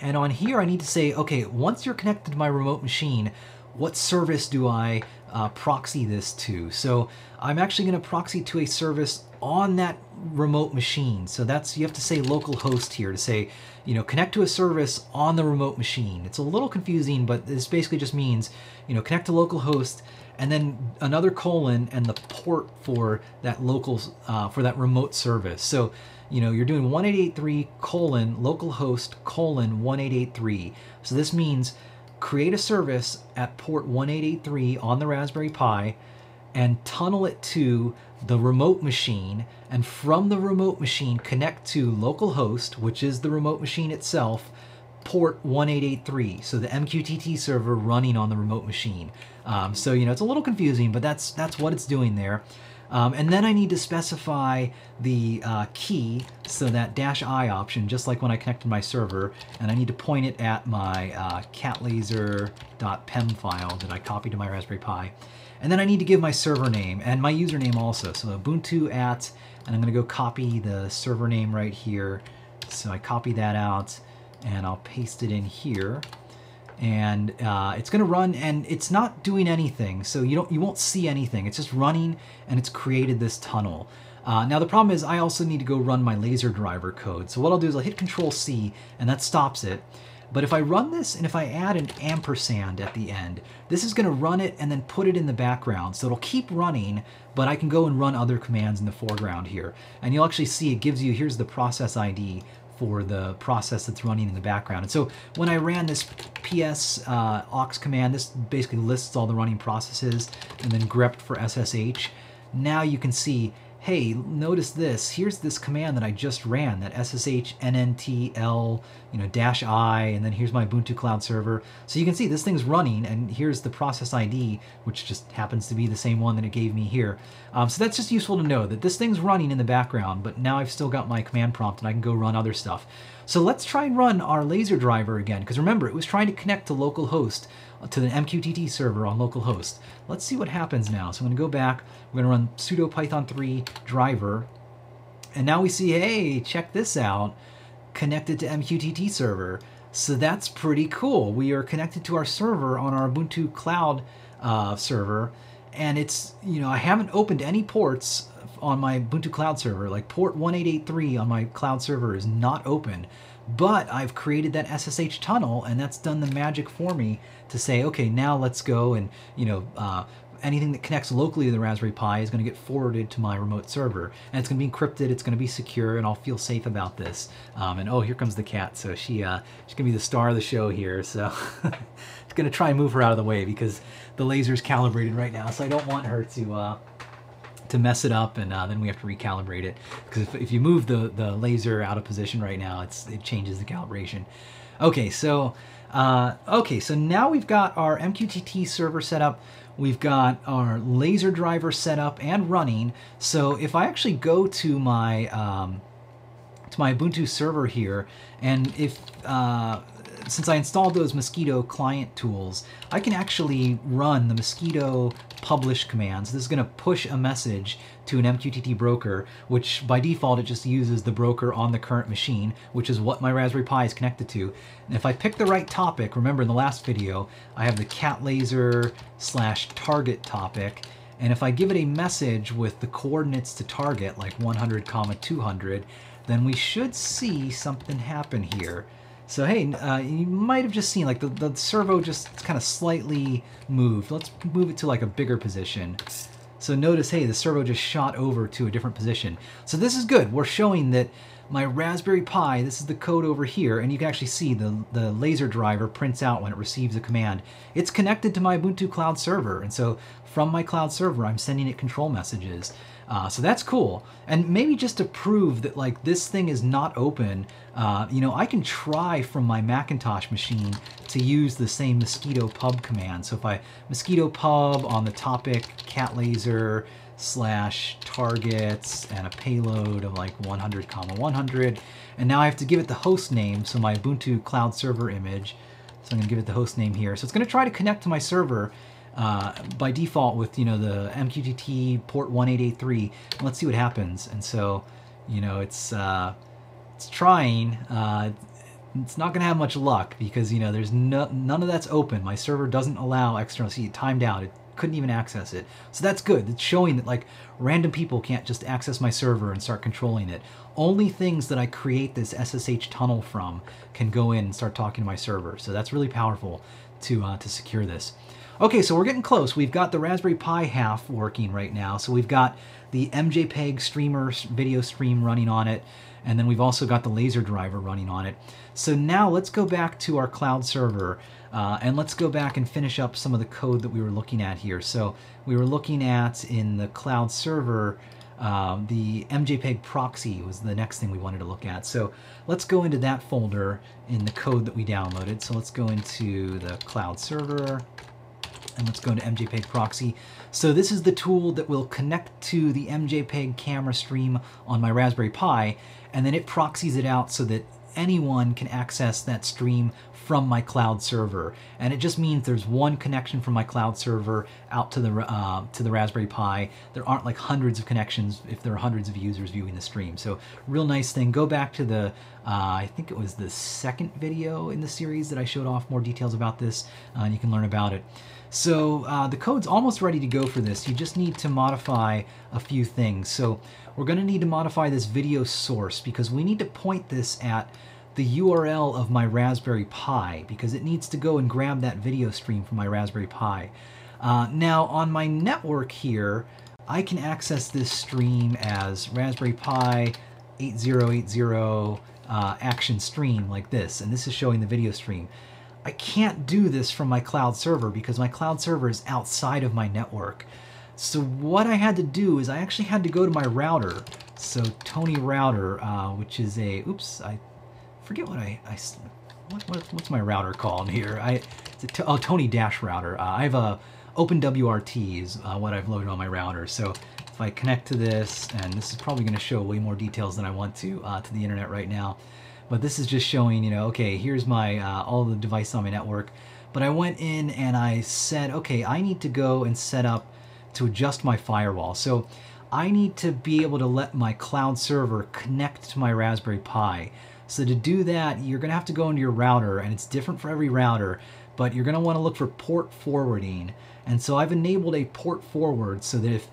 And on here, I need to say, okay, once you're connected to my remote machine, what service do I uh, proxy this to? So I'm actually going to proxy to a service on that remote machine. So that's, you have to say localhost here to say, you know, connect to a service on the remote machine. It's a little confusing, but this basically just means, you know, connect to localhost and then another colon and the port for that local, uh, for that remote service. So, you know, you're doing 1883 colon localhost colon 1883. So this means create a service at port 1883 on the Raspberry Pi and tunnel it to the remote machine and from the remote machine connect to localhost, which is the remote machine itself, port 1883. So the MQTT server running on the remote machine. Um, so, you know, it's a little confusing, but that's, that's what it's doing there. Um, and then I need to specify the uh, key, so that dash I option, just like when I connected my server, and I need to point it at my uh, catlaser.pem file that I copied to my Raspberry Pi. And then I need to give my server name and my username also. So Ubuntu at, and I'm gonna go copy the server name right here. So I copy that out and I'll paste it in here and uh, it's going to run and it's not doing anything so you don't you won't see anything. It's just running and it's created this tunnel. Uh, now the problem is I also need to go run my laser driver code. So what I'll do is I'll hit control C and that stops it. But if I run this and if I add an ampersand at the end this is going to run it and then put it in the background. So it'll keep running but I can go and run other commands in the foreground here. And you'll actually see it gives you here's the process ID for the process that's running in the background. And so when I ran this ps uh, aux command, this basically lists all the running processes and then grep for SSH. Now you can see hey, notice this. Here's this command that I just ran, that ssh nntl, you know, dash i, and then here's my Ubuntu cloud server. So you can see this thing's running, and here's the process ID, which just happens to be the same one that it gave me here. Um, so that's just useful to know that this thing's running in the background, but now I've still got my command prompt and I can go run other stuff. So let's try and run our laser driver again, because remember, it was trying to connect to localhost to the MQTT server on localhost. Let's see what happens now. So I'm to go back. We're to run sudo python 3 driver. And now we see, hey, check this out. Connected to MQTT server. So that's pretty cool. We are connected to our server on our Ubuntu cloud uh, server. And it's, you know, I haven't opened any ports on my Ubuntu cloud server. Like port 1883 on my cloud server is not open. But I've created that SSH tunnel and that's done the magic for me to say, okay, now let's go and, you know, uh, anything that connects locally to the Raspberry Pi is going to get forwarded to my remote server. And it's going to be encrypted, it's going to be secure, and I'll feel safe about this. Um, and oh, here comes the cat. So she uh, she's going to be the star of the show here. So it's going to try and move her out of the way because the laser's calibrated right now. So I don't want her to... Uh, to mess it up and uh, then we have to recalibrate it. Because if, if you move the the laser out of position right now it's it changes the calibration. Okay so uh, okay so now we've got our MQTT server set up. We've got our laser driver set up and running. So if I actually go to my um, to my Ubuntu server here and if uh, since I installed those Mosquitto client tools, I can actually run the Mosquitto publish commands. This is going to push a message to an MQTT broker, which by default it just uses the broker on the current machine, which is what my Raspberry Pi is connected to. And if I pick the right topic, remember in the last video, I have the cat laser slash target topic, and if I give it a message with the coordinates to target, like 100 comma 200, then we should see something happen here. So hey, uh, you might have just seen like the, the servo just kind of slightly moved. Let's move it to like a bigger position. So notice, hey, the servo just shot over to a different position. So this is good. We're showing that my Raspberry Pi, this is the code over here, and you can actually see the, the laser driver prints out when it receives a command. It's connected to my Ubuntu cloud server, and so from my cloud server, I'm sending it control messages. Uh, so that's cool. And maybe just to prove that like this thing is not open, uh, you know, I can try from my Macintosh machine to use the same mosquitto pub command. So if I mosquitto pub on the topic cat laser slash targets and a payload of like 100 comma 100, and now I have to give it the host name, so my Ubuntu cloud server image. So I'm gonna give it the host name here. So it's gonna try to connect to my server uh, by default with you know the MQTT port 1883. Let's see what happens. And so, you know, it's uh, it's trying. Uh, it's not going to have much luck because, you know, there's no, none of that's open. My server doesn't allow external, see, it timed out. It couldn't even access it. So that's good. It's showing that like random people can't just access my server and start controlling it. Only things that I create this SSH tunnel from can go in and start talking to my server. So that's really powerful to, uh, to secure this. Okay, so we're getting close. We've got the Raspberry Pi half working right now. So we've got the MJPEG streamer video stream running on it, and then we've also got the laser driver running on it. So now let's go back to our cloud server uh, and let's go back and finish up some of the code that we were looking at here. So we were looking at in the cloud server, um, the MJPEG proxy was the next thing we wanted to look at. So let's go into that folder in the code that we downloaded. So let's go into the cloud server and let's go into MJPEG proxy. So this is the tool that will connect to the MJPEG camera stream on my Raspberry Pi, and then it proxies it out so that anyone can access that stream from my cloud server. And it just means there's one connection from my cloud server out to the uh, to the Raspberry Pi. There aren't like hundreds of connections if there are hundreds of users viewing the stream. So real nice thing. Go back to the uh, I think it was the second video in the series that I showed off more details about this, uh, and you can learn about it. So uh, the code's almost ready to go for this. You just need to modify a few things. So we're going to need to modify this video source because we need to point this at the URL of my Raspberry Pi because it needs to go and grab that video stream from my Raspberry Pi. Uh, now on my network here, I can access this stream as Raspberry Pi 8080 uh, action stream like this, and this is showing the video stream. I can't do this from my cloud server because my cloud server is outside of my network. So what I had to do is I actually had to go to my router. So Tony router, uh, which is a, oops, I forget what I, I what, what, what's my router called here? I, oh, Tony Dash router. Uh, I have a OpenWRT is uh, what I've loaded on my router. So if I connect to this, and this is probably going to show way more details than I want to uh, to the internet right now. But this is just showing, you know, okay, here's my uh, all the devices on my network. But I went in and I said, okay, I need to go and set up to adjust my firewall. So I need to be able to let my cloud server connect to my Raspberry Pi. So to do that, you're to have to go into your router, and it's different for every router, but you're want to look for port forwarding. And so I've enabled a port forward so that if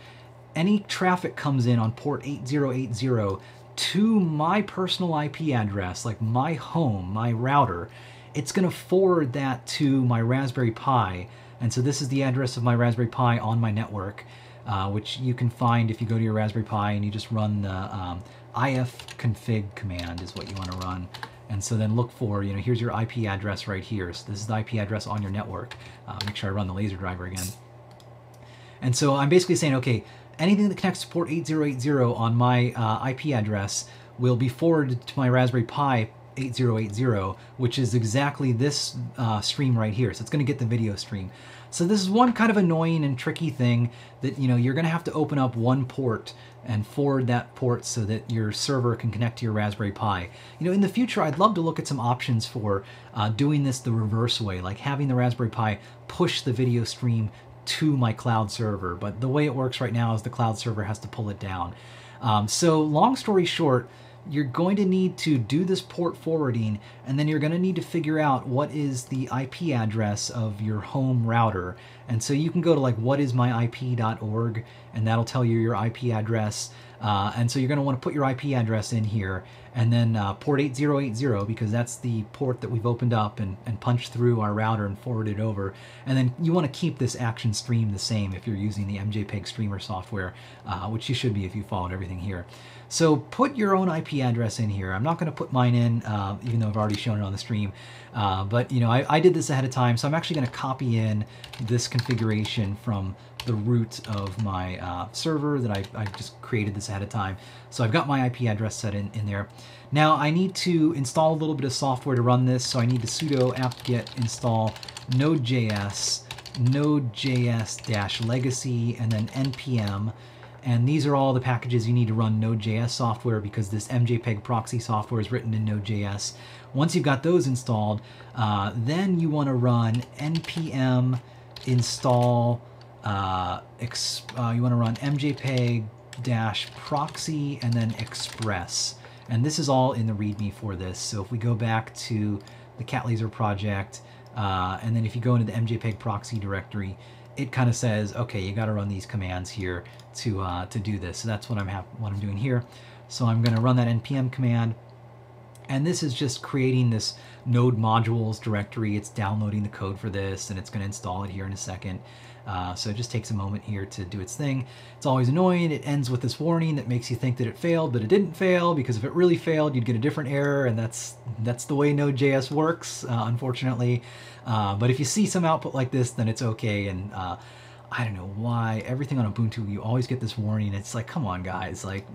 any traffic comes in on port 8080, to my personal IP address, like my home, my router, it's going to forward that to my Raspberry Pi. And so this is the address of my Raspberry Pi on my network, uh, which you can find if you go to your Raspberry Pi and you just run the um, ifconfig command is what you want to run. And so then look for, you know, here's your IP address right here. So this is the IP address on your network. Uh, make sure I run the laser driver again. And so I'm basically saying, okay, anything that connects to port 8080 on my uh, IP address will be forwarded to my Raspberry Pi 8080, which is exactly this uh, stream right here. So it's going to get the video stream. So this is one kind of annoying and tricky thing that you know you're going to have to open up one port and forward that port so that your server can connect to your Raspberry Pi. You know, in the future, I'd love to look at some options for uh, doing this the reverse way, like having the Raspberry Pi push the video stream to my cloud server. But the way it works right now is the cloud server has to pull it down. Um, so long story short, you're going to need to do this port forwarding and then you're going to need to figure out what is the IP address of your home router. And so you can go to like whatismyip.org and that'll tell you your IP address. Uh, and so you're going to want to put your IP address in here and then uh, port 8080 because that's the port that we've opened up and, and punched through our router and forwarded over. And then you want to keep this action stream the same if you're using the MJPEG streamer software, uh, which you should be if you followed everything here. So put your own IP address in here. I'm not going to put mine in, uh, even though I've already shown it on the stream. Uh, but you know, I, I, did this ahead of time, so I'm actually going to copy in this configuration from the root of my uh, server that I, I just created this ahead of time. So I've got my IP address set in, in there. Now I need to install a little bit of software to run this, so I need to sudo apt-get install node.js, node.js-legacy, and then npm and these are all the packages you need to run Node.js software because this MJPEG proxy software is written in Node.js. Once you've got those installed, uh, then you want to run npm install, uh, uh, you want to run mjpeg dash proxy and then express. And this is all in the README for this. So if we go back to the Cat Laser project, uh, and then if you go into the MJPEG proxy directory, it kind of says, okay, you got to run these commands here to uh, to do this. So that's what I'm what I'm doing here. So I'm going to run that npm command, and this is just creating this node modules directory. It's downloading the code for this, and it's going to install it here in a second. Uh, so it just takes a moment here to do its thing. It's always annoying. It ends with this warning that makes you think that it failed, but it didn't fail because if it really failed, you'd get a different error, and that's that's the way Node.js works, uh, unfortunately. Uh, but if you see some output like this, then it's okay. And uh, I don't know why everything on Ubuntu you always get this warning. It's like, come on, guys! Like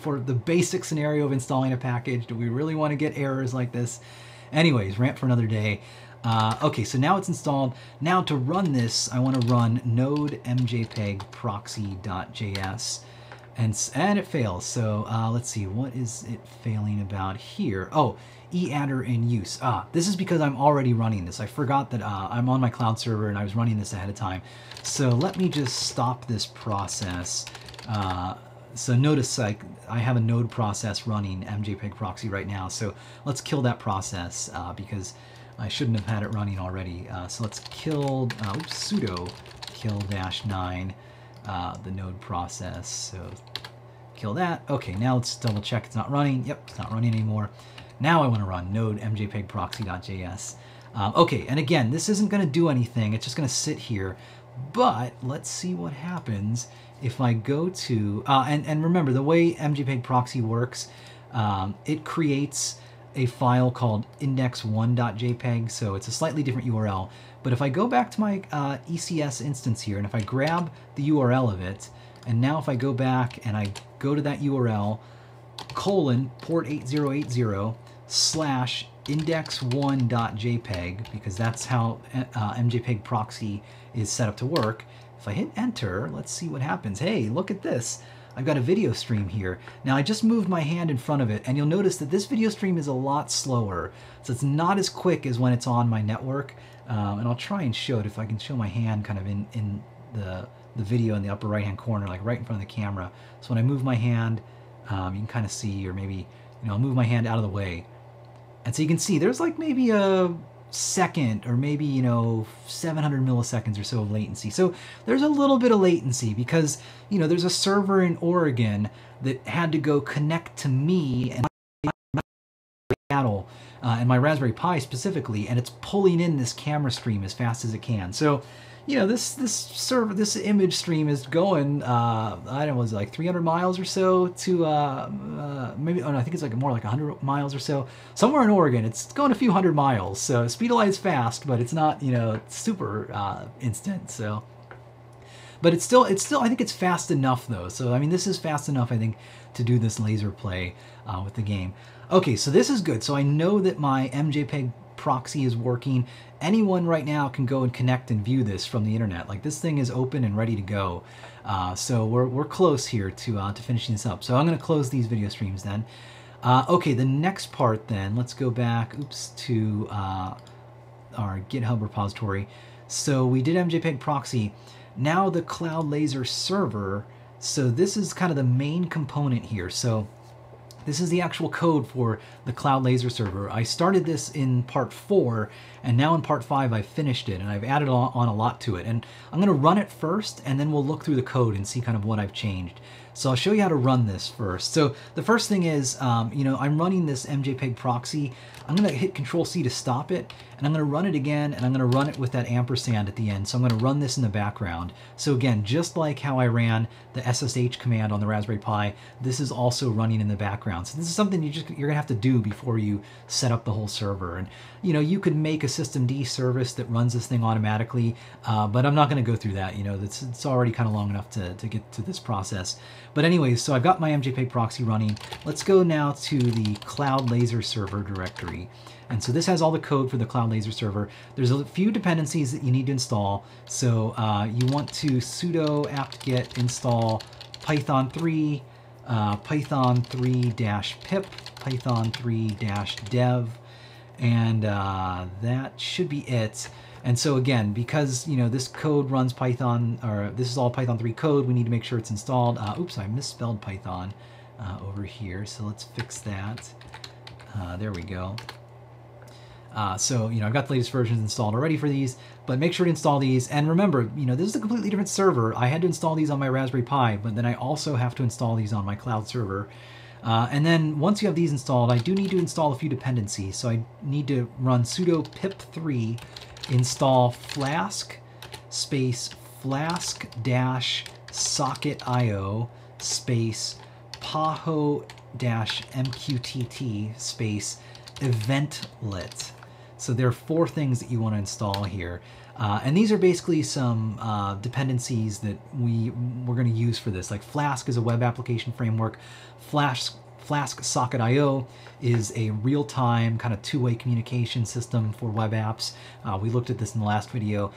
for the basic scenario of installing a package, do we really want to get errors like this? Anyways, rant for another day. Uh, okay, so now it's installed. Now to run this, I want to run node mjpeg proxy.js. And, and it fails. So uh, let's see, what is it failing about here? Oh, eadder in use. Ah, this is because I'm already running this. I forgot that uh, I'm on my cloud server and I was running this ahead of time. So let me just stop this process. Uh, so notice like I have a node process running mjpeg proxy right now. So let's kill that process uh, because I shouldn't have had it running already. Uh, so let's kill, uh, oops, sudo kill dash nine, uh, the node process. So kill that. Okay, now let's double check it's not running. Yep, it's not running anymore. Now I want to run node mjpeg proxy.js. Um, okay, and again, this isn't going to do anything. It's just going to sit here. But let's see what happens if I go to, uh, and, and remember the way mjpeg proxy works, um, it creates a file called index1.jpg, so it's a slightly different URL. But if I go back to my uh, ECS instance here, and if I grab the URL of it, and now if I go back and I go to that URL, colon port 8080 slash index1.jpg, because that's how uh, MJPEG proxy is set up to work. If I hit enter, let's see what happens. Hey, look at this. I've got a video stream here. Now I just moved my hand in front of it and you'll notice that this video stream is a lot slower. So it's not as quick as when it's on my network. Um, and I'll try and show it if I can show my hand kind of in, in the, the video in the upper right hand corner, like right in front of the camera. So when I move my hand, um, you can kind of see, or maybe, you know, I'll move my hand out of the way. And so you can see there's like maybe a second or maybe, you know, 700 milliseconds or so of latency. So there's a little bit of latency because, you know, there's a server in Oregon that had to go connect to me and Seattle uh, and my Raspberry Pi specifically, and it's pulling in this camera stream as fast as it can. So you know, this this server, this image stream is going, uh, I don't know, was it like 300 miles or so to, uh, uh, maybe, oh no, I think it's like more like 100 miles or so. Somewhere in Oregon, it's going a few hundred miles. So speed of light is fast, but it's not, you know, super uh, instant. So, but it's still, it's still, I think it's fast enough though. So, I mean, this is fast enough, I think, to do this laser play uh, with the game. Okay, so this is good. So I know that my MJPEG proxy is working. Anyone right now can go and connect and view this from the internet. Like this thing is open and ready to go. Uh, so we're, we're close here to, uh, to finishing this up. So I'm going to close these video streams then. Uh, okay, the next part then, let's go back, oops, to uh, our GitHub repository. So we did MJPEG proxy. Now the Cloud Laser server. So this is kind of the main component here. So this is the actual code for the Cloud Laser server. I started this in part four, and now in part five I've finished it, and I've added on a lot to it. And I'm gonna run it first, and then we'll look through the code and see kind of what I've changed. So I'll show you how to run this first. So the first thing is, um, you know, I'm running this MJPEG proxy. I'm gonna hit Control C to stop it, and I'm gonna run it again, and I'm gonna run it with that ampersand at the end. So I'm gonna run this in the background. So again, just like how I ran the SSH command on the Raspberry Pi, this is also running in the background. So this is something you just, you're gonna have to do before you set up the whole server. And you know, you could make a systemd service that runs this thing automatically, uh, but I'm not gonna go through that. You know, it's, it's already kind of long enough to, to get to this process. But anyways, so I've got my MJPEG proxy running. Let's go now to the Cloud Laser server directory. And so this has all the code for the Cloud Laser server. There's a few dependencies that you need to install. So uh, you want to sudo apt-get install python 3, uh, python 3-pip, python 3-dev, and uh, that should be it. And so again, because you know this code runs Python, or this is all Python 3 code, we need to make sure it's installed. Uh, oops, I misspelled Python. Uh, over here. So let's fix that. Uh, there we go. Uh, so, you know, I've got the latest versions installed already for these, but make sure to install these. And remember, you know, this is a completely different server. I had to install these on my Raspberry Pi, but then I also have to install these on my cloud server. Uh, and then once you have these installed, I do need to install a few dependencies. So I need to run sudo pip3 install flask space flask dash socket io space paho dash mqtt space eventlet. So there are four things that you want to install here. Uh, and these are basically some uh, dependencies that we, we're going to use for this. Like Flask is a web application framework. Flask, Flask Socket IO is a real-time kind of two-way communication system for web apps. Uh, we looked at this in the last video.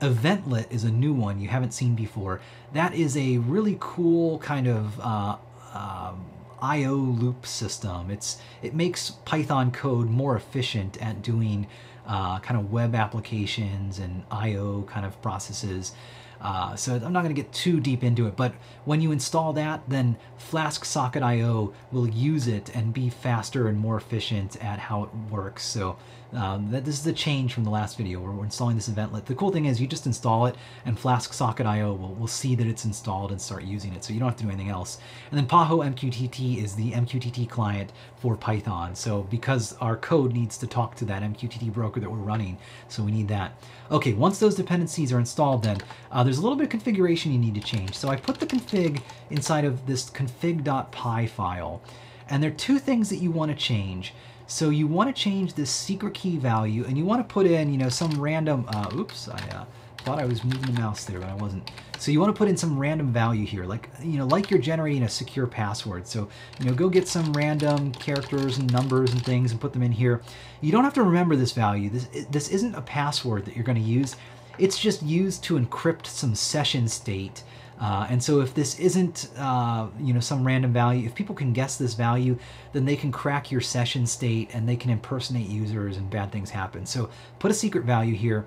Eventlet is a new one you haven't seen before. That is a really cool kind of uh, um, I/O loop system. It's it makes Python code more efficient at doing uh, kind of web applications and I/O kind of processes. Uh, so I'm not going to get too deep into it, but when you install that, then Flask Socket IO will use it and be faster and more efficient at how it works. So um, that this is a change from the last video where we're installing this eventlet. The cool thing is you just install it and Flask Socket IO will, will see that it's installed and start using it. So you don't have to do anything else. And then Paho MQTT is the MQTT client for Python. So because our code needs to talk to that MQTT broker that we're running, so we need that. Okay, once those dependencies are installed then, uh, there's a little bit of configuration you need to change. So I put the config inside of this config.py file. And there are two things that you want to change. So you want to change this secret key value and you want to put in, you know, some random, uh, oops, I uh, thought I was moving the mouse there, but I wasn't. So you want to put in some random value here, like, you know, like you're generating a secure password. So, you know, go get some random characters and numbers and things and put them in here. You don't have to remember this value. This, this isn't a password that you're going to use. It's just used to encrypt some session state uh, and so if this isn't, uh, you know, some random value, if people can guess this value, then they can crack your session state and they can impersonate users and bad things happen. So put a secret value here.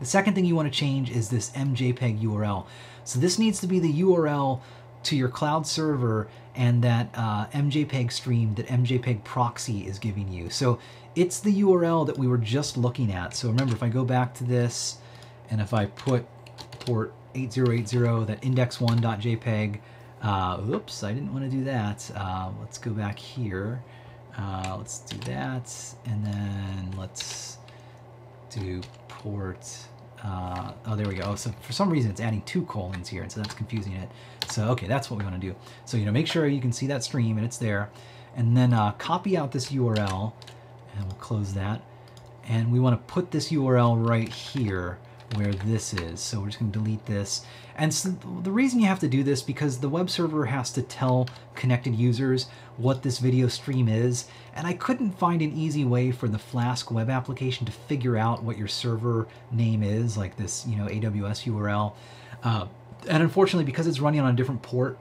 The second thing you want to change is this mjpeg URL. So this needs to be the URL to your cloud server and that uh, mjpeg stream that mjpeg proxy is giving you. So it's the URL that we were just looking at. So remember, if I go back to this and if I put port 8080, that index1.jpg. Uh, oops, I didn't want to do that. Uh, let's go back here. Uh, let's do that, and then let's do port. Uh, oh, there we go. So for some reason, it's adding two colons here, and so that's confusing it. So okay, that's what we want to do. So you know, make sure you can see that stream and it's there, and then uh, copy out this URL, and we'll close that. And we want to put this URL right here where this is. So we're just going to delete this. And so the reason you have to do this because the web server has to tell connected users what this video stream is. And I couldn't find an easy way for the Flask web application to figure out what your server name is, like this, you know, AWS URL. Uh, and unfortunately, because it's running on a different port,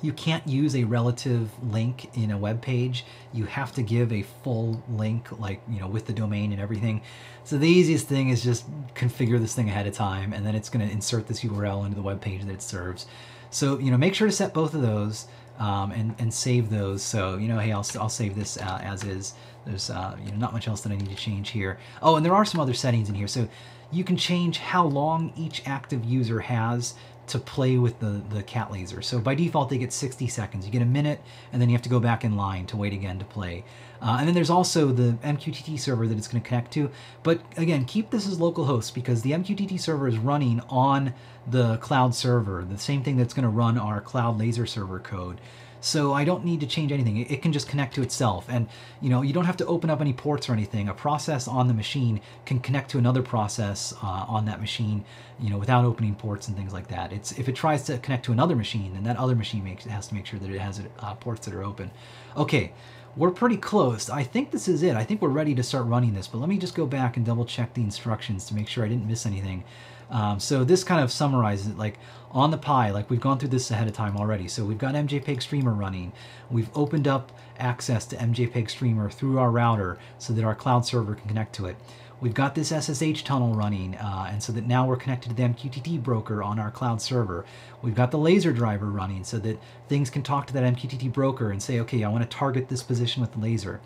you can't use a relative link in a web page. You have to give a full link, like, you know, with the domain and everything. So the easiest thing is just configure this thing ahead of time, and then it's going to insert this URL into the web page that it serves. So, you know, make sure to set both of those um, and, and save those. So, you know, hey, I'll, I'll save this uh, as is. There's uh, you know, not much else that I need to change here. Oh, and there are some other settings in here. So you can change how long each active user has to play with the, the cat laser. So by default, they get 60 seconds. You get a minute, and then you have to go back in line to wait again to play. Uh, and then there's also the MQTT server that it's going to connect to. But again, keep this as localhost because the MQTT server is running on the cloud server, the same thing that's going to run our cloud laser server code. So I don't need to change anything. It can just connect to itself. And you know, you don't have to open up any ports or anything. A process on the machine can connect to another process uh, on that machine, you know, without opening ports and things like that. It's if it tries to connect to another machine, then that other machine makes has to make sure that it has uh, ports that are open. Okay, we're pretty close. I think this is it. I think we're ready to start running this, but let me just go back and double check the instructions to make sure I didn't miss anything. Um, so this kind of summarizes it like on the Pi, like we've gone through this ahead of time already. So we've got MJPEG Streamer running. We've opened up access to MJPEG Streamer through our router so that our cloud server can connect to it. we've got this SSH tunnel running, uh, and so that now we're connected to the MQTT broker on our cloud server. We've got the laser driver running so that things can talk to that MQTT broker and say, okay, I want to target this position with the laser.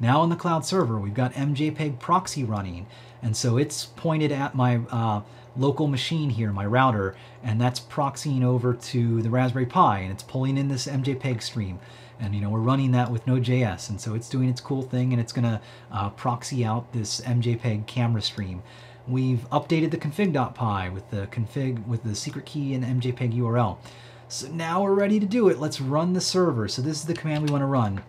Now on the cloud server, we've got MJPEG proxy running, and so it's pointed at my uh, local machine here, my router, and that's proxying over to the Raspberry Pi, and it's pulling in this MJPEG stream. And you know we're running that with Node.js, and so it's doing its cool thing, and it's gonna uh, proxy out this MJPEG camera stream. We've updated the config.py with the config with the secret key and MJPEG URL. So now we're ready to do it. Let's run the server. So this is the command we want to run.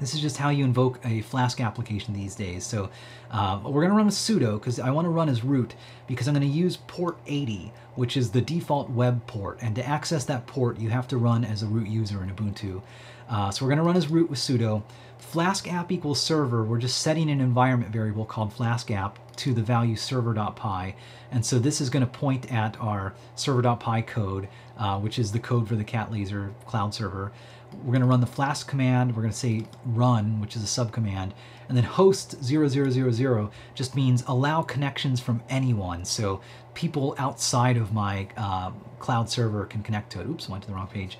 This is just how you invoke a Flask application these days. So uh, we're going to run with sudo because I want to run as root because I'm going to use port 80, which is the default web port. And to access that port, you have to run as a root user in Ubuntu. Uh, so we're going to run as root with sudo. Flask app equals server. We're just setting an environment variable called Flask app to the value server.py. And so this is going to point at our server.py code, uh, which is the code for the Cat Laser cloud server we're going to run the flask command. We're going to say run, which is a subcommand. And then host 0000 just means allow connections from anyone. So people outside of my uh, cloud server can connect to it. Oops, went to the wrong page.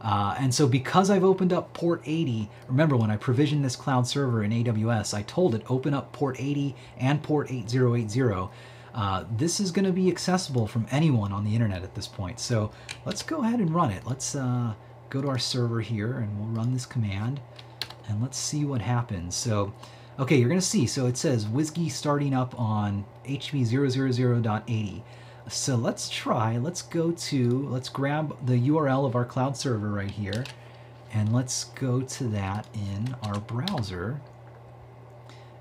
Uh, and so because I've opened up port 80, remember when I provisioned this cloud server in AWS, I told it open up port 80 and port 8080. Uh, this is going to be accessible from anyone on the internet at this point. So let's go ahead and run it. Let's uh, go to our server here and we'll run this command and let's see what happens. So, okay, you're gonna see, so it says WSGI starting up on HB000.80. So let's try, let's go to, let's grab the URL of our cloud server right here and let's go to that in our browser.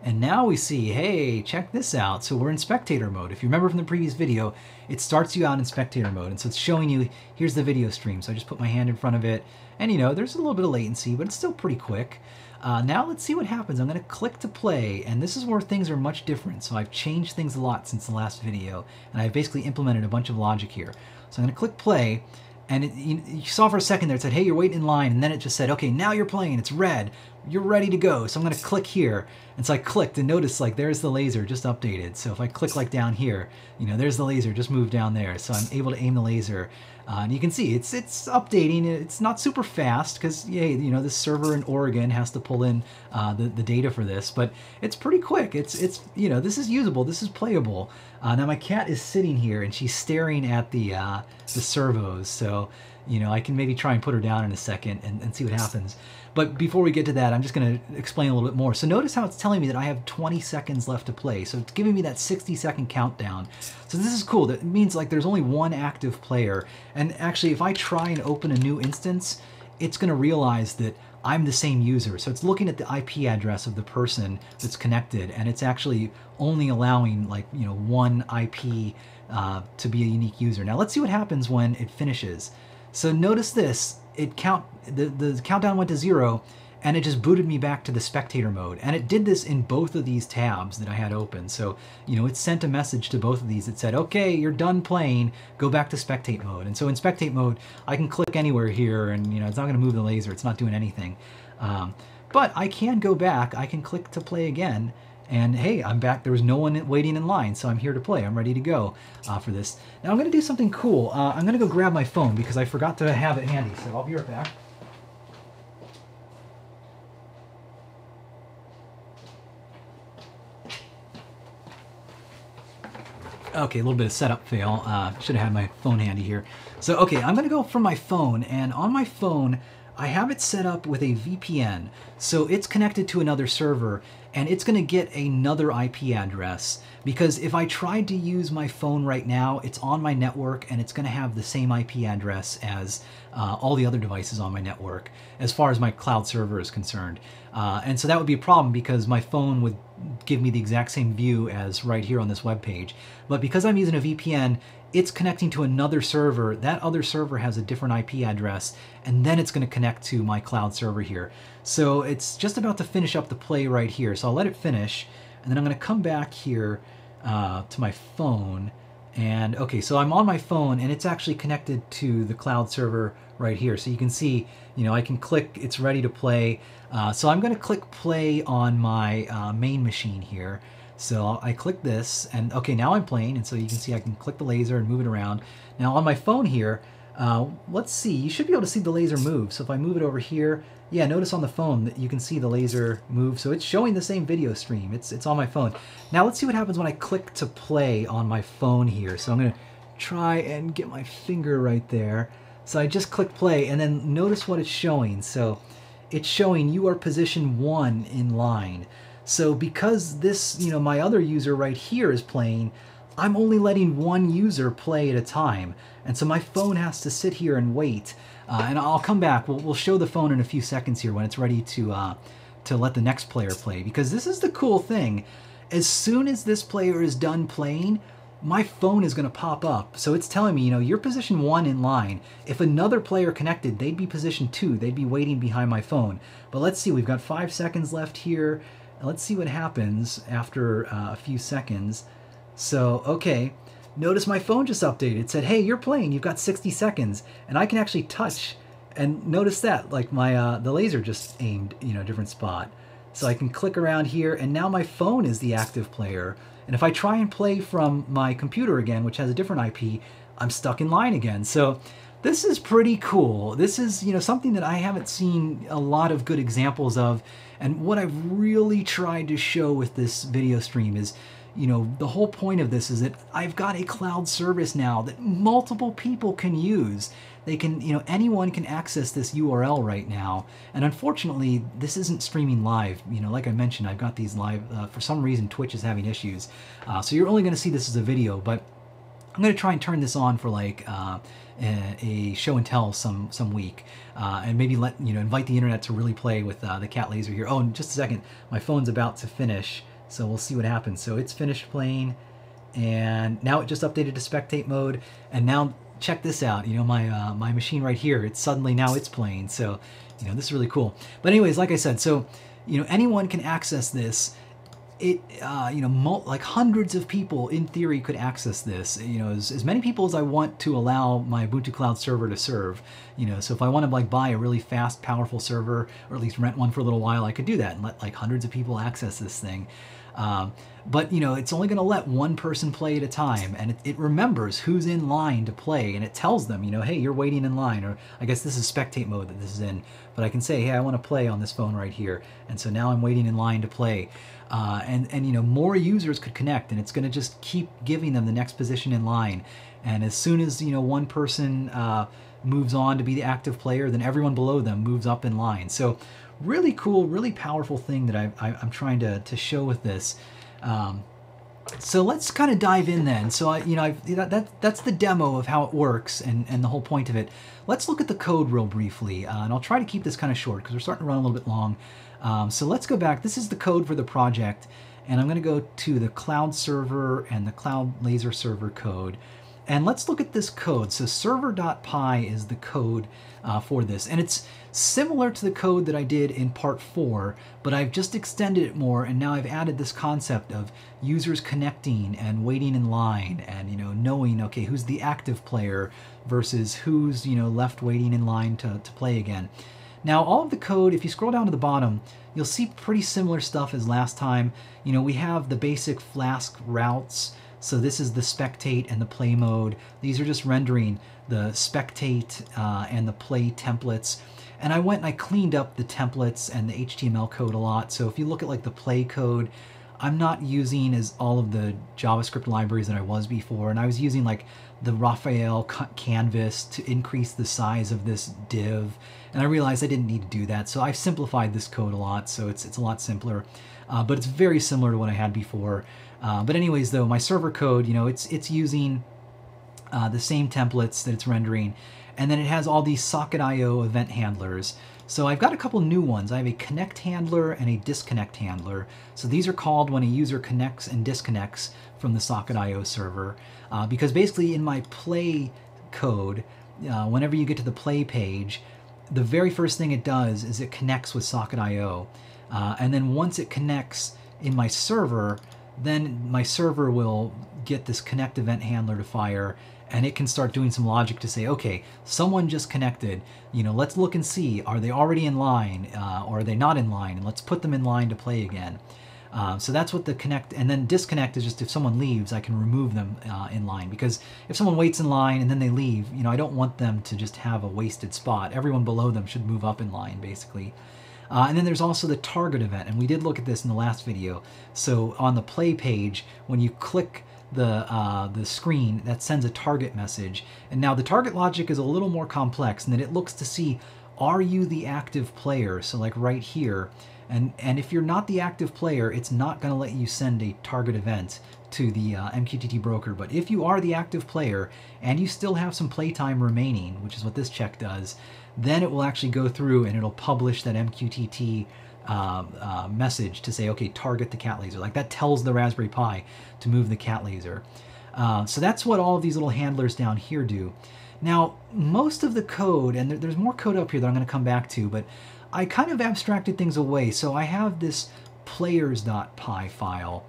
And now we see, hey, check this out. So we're in spectator mode. If you remember from the previous video, it starts you out in spectator mode. And so it's showing you, here's the video stream. So I just put my hand in front of it. And you know, there's a little bit of latency, but it's still pretty quick. Uh, now let's see what happens. I'm gonna click to play, and this is where things are much different. So I've changed things a lot since the last video, and I've basically implemented a bunch of logic here. So I'm gonna click play, and it, you, you, saw for a second there, it said, hey, you're waiting in line, and then it just said, okay, now you're playing, it's red, you're ready to go. So I'm gonna click here, and so I clicked, and notice like there's the laser just updated. So if I click like down here, you know, there's the laser just moved down there. So I'm able to aim the laser, uh, and you can see it's it's updating. It's not super fast because yeah, you know this server in Oregon has to pull in uh, the the data for this, but it's pretty quick. It's it's you know this is usable. This is playable. Uh, now my cat is sitting here and she's staring at the uh, the servos. So you know I can maybe try and put her down in a second and, and see what happens. But before we get to that, I'm just going to explain a little bit more. So notice how it's telling me that I have 20 seconds left to play. So it's giving me that 60 second countdown. So this is cool. That means like there's only one active player. And actually, if I try and open a new instance, it's going to realize that I'm the same user. So it's looking at the IP address of the person that's connected, and it's actually only allowing like you know one IP uh, to be a unique user. Now let's see what happens when it finishes. So notice this it count the, the countdown went to zero and it just booted me back to the spectator mode. And it did this in both of these tabs that I had open. So, you know, it sent a message to both of these that said, okay, you're done playing, go back to spectate mode. And so in spectate mode, I can click anywhere here and, you know, it's not gonna move the laser, it's not doing anything. Um, but I can go back, I can click to play again, and hey, I'm back. There was no one waiting in line, so I'm here to play. I'm ready to go uh, for this. Now I'm going to do something cool. Uh, I'm going to go grab my phone because I forgot to have it handy, so I'll be right back. Okay, a little bit of setup fail. Uh, should have had my phone handy here. So, okay, I'm going to go from my phone, and on my phone, I have it set up with a VPN. So it's connected to another server, and it's to get another IP address because if I tried to use my phone right now, it's on my network and it's to have the same IP address as uh, all the other devices on my network as far as my cloud server is concerned. Uh, and so that would be a problem because my phone would give me the exact same view as right here on this web page. But because I'm using a VPN, it's connecting to another server. That other server has a different IP address, and then it's going to connect to my cloud server here. So it's just about to finish up the play right here. So I'll let it finish, and then I'm going to come back here uh, to my phone. And okay, so I'm on my phone, and it's actually connected to the cloud server right here. So you can see, you know, I can click, it's ready to play. Uh, so I'm going to click play on my uh, main machine here. So I click this, and okay, now I'm playing, and so you can see I can click the laser and move it around. Now on my phone here, uh, let's see, you should be able to see the laser move. So if I move it over here, yeah, notice on the phone that you can see the laser move. So it's showing the same video stream. It's, it's on my phone. Now let's see what happens when I click to play on my phone here. So I'm gonna try and get my finger right there. So I just click play and then notice what it's showing. So it's showing you are position one in line. So because this, you know, my other user right here is playing, I'm only letting one user play at a time. And so my phone has to sit here and wait. Uh, and I'll come back. We'll, we'll show the phone in a few seconds here when it's ready to, uh, to let the next player play. Because this is the cool thing. As soon as this player is done playing, my phone is going to pop up. So it's telling me, you know, you're position one in line. If another player connected, they'd be position two. They'd be waiting behind my phone. But let's see, we've got five seconds left here. Let's see what happens after uh, a few seconds. So, okay, notice my phone just updated. It said, hey, you're playing, you've got 60 seconds. And I can actually touch and notice that, like my uh, the laser just aimed, you know, a different spot. So I can click around here and now my phone is the active player. And if I try and play from my computer again, which has a different IP, I'm stuck in line again. So this is pretty cool. This is, you know, something that I haven't seen a lot of good examples of. And what I've really tried to show with this video stream is, you know, the whole point of this is that I've got a cloud service now that multiple people can use. They can, you know, anyone can access this URL right now. And unfortunately, this isn't streaming live. You know, like I mentioned, I've got these live, uh, for some reason, Twitch is having issues. Uh, so you're only going to see this as a video, but I'm going to try and turn this on for like uh, a, show and tell some some week, uh, and maybe let you know invite the internet to really play with uh, the cat laser here. Oh, and just a second, my phone's about to finish, so we'll see what happens. So it's finished playing, and now it just updated to spectate mode, and now check this out. You know my uh, my machine right here. It's suddenly now it's playing. So you know this is really cool. But anyways, like I said, so you know anyone can access this it uh, you know like hundreds of people in theory could access this. You know as, as many people as i want to allow my ubuntu cloud server to serve you know so if i want to like buy a really fast powerful server or at least rent one for a little while i could do that and let like hundreds of people access this thing. Um, but you know it's only going to let one person play at a time and it, it, remembers who's in line to play and it tells them you know hey you're waiting in line or i guess this is spectate mode that this is in but i can say hey i want to play on this phone right here and so now i'm waiting in line to play uh, and and you know more users could connect and it's going to just keep giving them the next position in line and as soon as you know one person uh, moves on to be the active player then everyone below them moves up in line so really cool really powerful thing that I, am trying to, to show with this um, so let's kind of dive in then. So I, you know, I've, that that's the demo of how it works and and the whole point of it. Let's look at the code real briefly, uh, and I'll try to keep this kind of short because we're starting to run a little bit long. Um, so let's go back. This is the code for the project, and I'm going to go to the cloud server and the cloud laser server code. And let's look at this code. So server.py is the code uh, for this. And it's similar to the code that I did in part four, but I've just extended it more and now I've added this concept of users connecting and waiting in line and, you know, knowing, okay, who's the active player versus who's, you know, left waiting in line to, to play again. Now, all of the code, if you scroll down to the bottom, you'll see pretty similar stuff as last time. You know, we have the basic Flask routes. So this is the spectate and the play mode. These are just rendering the spectate uh, and the play templates. And I went and I cleaned up the templates and the HTML code a lot. So if you look at like the play code, I'm not using as all of the JavaScript libraries that I was before. And I was using like the Raphael canvas to increase the size of this div. And I realized I didn't need to do that. So I've simplified this code a lot. So it's, it's a lot simpler, uh, but it's very similar to what I had before. Uh, but anyways, though, my server code, you know, it's, it's using uh, the same templates that it's rendering. And then it has all these Socket.io event handlers. So I've got a couple new ones. I have a connect handler and a disconnect handler. So these are called when a user connects and disconnects from the Socket.io server. Uh, because basically in my play code, uh, whenever you get to the play page, the very first thing it does is it connects with Socket.io. Uh, and then once it connects in my server, then my server will get this connect event handler to fire and it can start doing some logic to say, okay, someone just connected, you know, let's look and see, are they already in line uh, or are they not in line? And let's put them in line to play again. Um, so that's what the connect and then disconnect is just if someone leaves, I can remove them uh, in line because if someone waits in line and then they leave, you know, I don't want them to just have a wasted spot. Everyone below them should move up in line basically. Uh, and then there's also the target event, and we did look at this in the last video. So on the play page, when you click the uh, the screen, that sends a target message. And now the target logic is a little more complex, and that it looks to see are you the active player? So like right here, and, and if you're not the active player, it's not going to let you send a target event to the uh, MQTT broker. But if you are the active player and you still have some playtime remaining, which is what this check does, then it will actually go through and it'll publish that MQTT uh, uh, message to say, okay, target the cat laser. Like that tells the Raspberry Pi to move the cat laser. Uh, so that's what all of these little handlers down here do. Now, most of the code, and there, there's more code up here that I'm going to come back to, but I kind of abstracted things away. So I have this players.py file.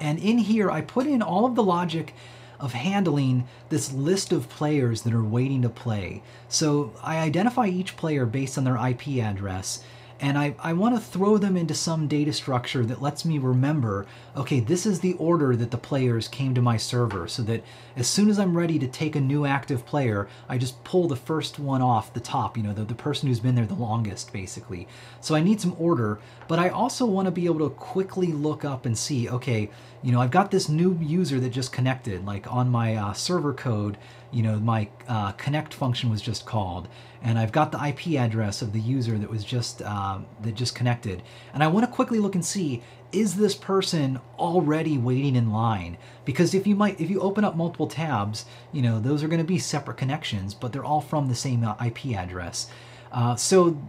And in here, I put in all of the logic of handling this list of players that are waiting to play. So I identify each player based on their IP address and I, I want to throw them into some data structure that lets me remember, okay, this is the order that the players came to my server, so that as soon as I'm ready to take a new active player, I just pull the first one off the top, you know, the, the person who's been there the longest, basically. So I need some order, but I also want to be able to quickly look up and see, okay, you know, I've got this new user that just connected, like on my uh, server code, you know, my uh, connect function was just called, and I've got the IP address of the user that was just um, that just connected, and I want to quickly look and see is this person already waiting in line? Because if you might, if you open up multiple tabs, you know, those are going to be separate connections, but they're all from the same uh, IP address. Uh, so,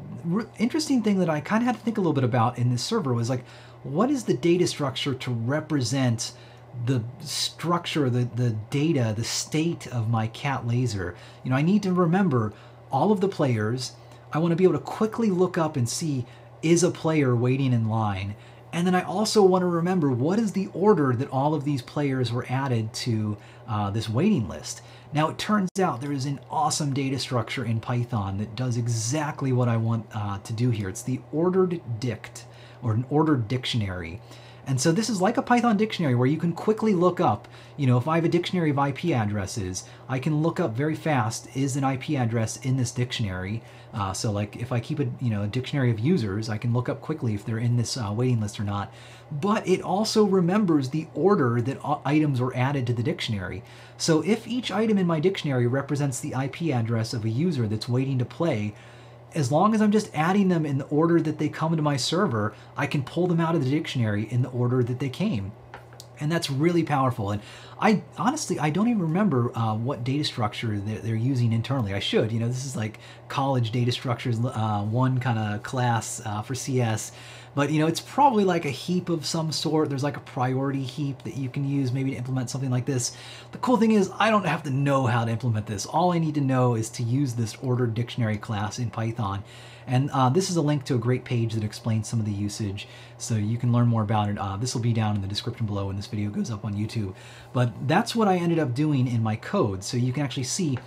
interesting thing that I kind of had to think a little bit about in this server was like, what is the data structure to represent the structure, the, the data, the state of my cat laser. You know, I need to remember all of the players. I want to be able to quickly look up and see is a player waiting in line. And then I also want to remember what is the order that all of these players were added to uh, this waiting list. Now it turns out there is an awesome data structure in Python that does exactly what I want uh, to do here. It's the ordered dict or an ordered dictionary. And so this is like a Python dictionary where you can quickly look up, you know, if I have a dictionary of IP addresses, I can look up very fast, is an IP address in this dictionary? Uh, so like if I keep a, you know, a dictionary of users, I can look up quickly if they're in this uh, waiting list or not. But it also remembers the order that items were added to the dictionary. So if each item in my dictionary represents the IP address of a user that's waiting to play, as long as I'm just adding them in the order that they come to my server, I can pull them out of the dictionary in the order that they came. And that's really powerful. And I honestly, I don't even remember uh, what data structure they're, they're, using internally. I should, you know, this is like college data structures, uh, one kind of class uh, for CS. But you know, it's probably like a heap of some sort. There's like a priority heap that you can use maybe to implement something like this. The cool thing is I don't have to know how to implement this. All I need to know is to use this ordered dictionary class in Python. And uh, this is a link to a great page that explains some of the usage, so you can learn more about it. Uh, this will be down in the description below when this video goes up on YouTube. But that's what I ended up doing in my code, so you can actually see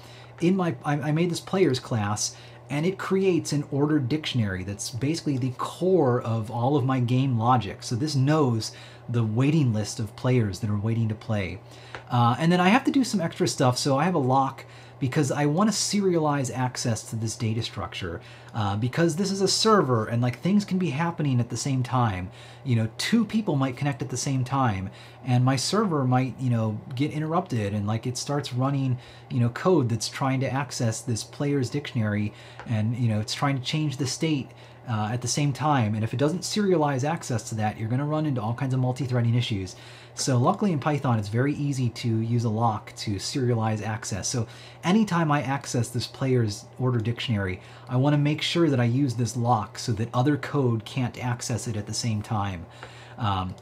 in my, I, I made this players class, and it creates an ordered dictionary that's basically the core of all of my game logic. So this knows the waiting list of players that are waiting to play. Uh, and then I have to do some extra stuff, so I have a lock because I want to serialize access to this data structure uh, because this is a server and like things can be happening at the same time. You know, two people might connect at the same time and my server might, you know, get interrupted and like it starts running, you know, code that's trying to access this player's dictionary and, you know, it's trying to change the state uh, at the same time. And if it doesn't serialize access to that, you're going to run into all kinds of multi-threading issues. So luckily in Python, it's very easy to use a lock to serialize access. So anytime I access this player's order dictionary, I want to make sure that I use this lock so that other code can't access it at the same time. Um,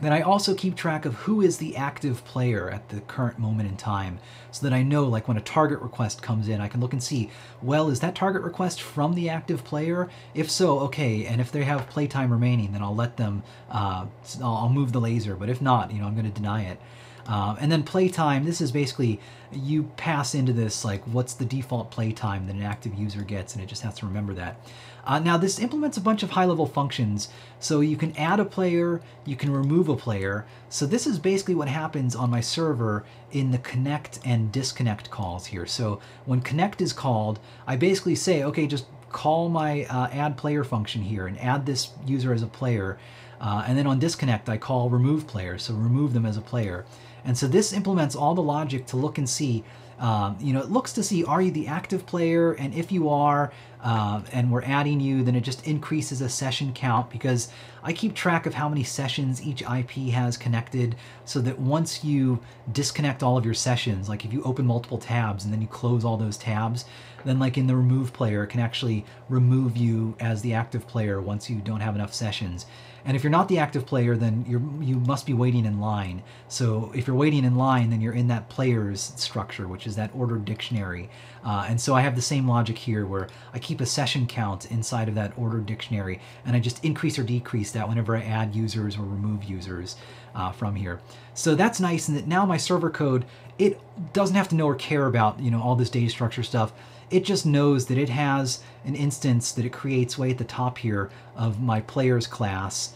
then I also keep track of who is the active player at the current moment in time so that I know like when a target request comes in, I can look and see, well, is that target request from the active player? If so, okay, and if they have playtime remaining, then I'll let them, uh, I'll move the laser, but if not, you know, I'm going to deny it. Um, and then playtime, this is basically you pass into this like what's the default playtime that an active user gets, and it just has to remember that. Uh, now this implements a bunch of high-level functions, so you can add a player, you can remove a player. So this is basically what happens on my server in the connect and disconnect calls here. So when connect is called, I basically say, okay, just call my uh, add player function here and add this user as a player. Uh, and then on disconnect, I call remove player, so remove them as a player. And so this implements all the logic to look and see, um, you know, it looks to see are you the active player, and if you are, uh, and we're adding you, then it just increases a session count because I keep track of how many sessions each IP has connected so that once you disconnect all of your sessions, like if you open multiple tabs and then you close all those tabs, then like in the remove player, it can actually remove you as the active player once you don't have enough sessions. And if you're not the active player, then you're you must be waiting in line. So if you're waiting in line, then you're in that players structure, which is that ordered dictionary. Uh, and so I have the same logic here where I keep a session count inside of that ordered dictionary, and I just increase or decrease that whenever I add users or remove users uh, from here. So that's nice, and that now my server code, it doesn't have to know or care about you know all this data structure stuff it just knows that it has an instance that it creates way at the top here of my players class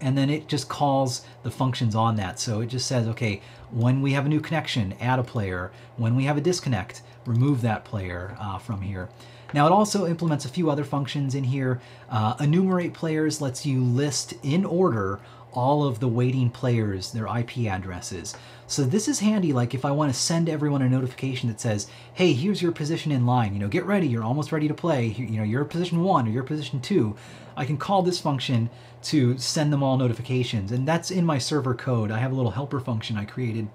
and then it just calls the functions on that. So it just says, okay, when we have a new connection, add a player. When we have a disconnect, remove that player uh, from here. Now it also implements a few other functions in here. Uh, enumerate players lets you list in order all of the waiting players, their IP addresses. So this is handy like if I want to send everyone a notification that says, hey, here's your position in line, you know, get ready, you're almost ready to play, you know, you're position one or you're position two. I can call this function to send them all notifications. And that's in my server code. I have a little helper function I created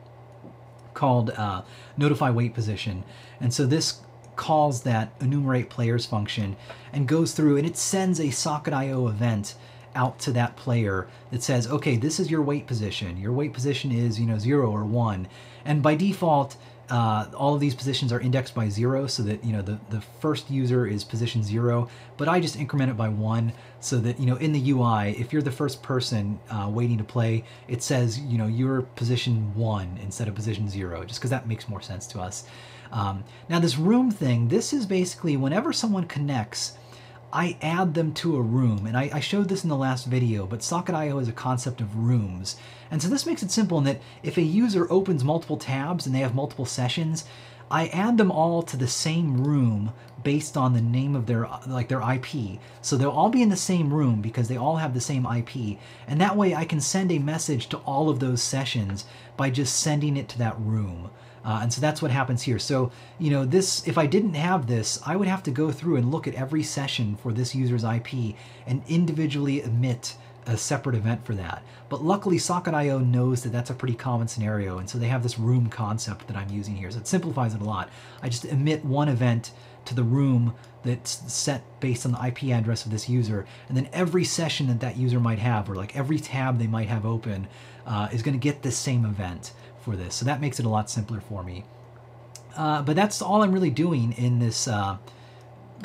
called uh, notify wait position. And so this calls that enumerate players function and goes through and it sends a socket.io event out to that player that says, okay, this is your wait position. Your wait position is, you know, zero or one. And by default, uh, all of these positions are indexed by zero so that, you know, the, the first user is position zero, but I just increment it by one so that, you know, in the UI, if you're the first person uh, waiting to play, it says, you know, you're position one instead of position zero, just because that makes more sense to us. Um, now this room thing, this is basically whenever someone connects, I add them to a room. And I, I, showed this in the last video, but Socket.io is a concept of rooms. And so this makes it simple in that if a user opens multiple tabs and they have multiple sessions, I add them all to the same room based on the name of their like their IP. So they'll all be in the same room because they all have the same IP. And that way I can send a message to all of those sessions by just sending it to that room. Uh, and so that's what happens here. So, you know, this, if I didn't have this, I would have to go through and look at every session for this user's IP and individually emit a separate event for that. But luckily Socket.io knows that that's a pretty common scenario. And so they have this room concept that I'm using here. So it simplifies it a lot. I just emit one event to the room that's set based on the IP address of this user. And then every session that that user might have, or like every tab they might have open, uh, is going to get this same event for this. So that makes it a lot simpler for me. Uh, but that's all I'm really doing in this uh,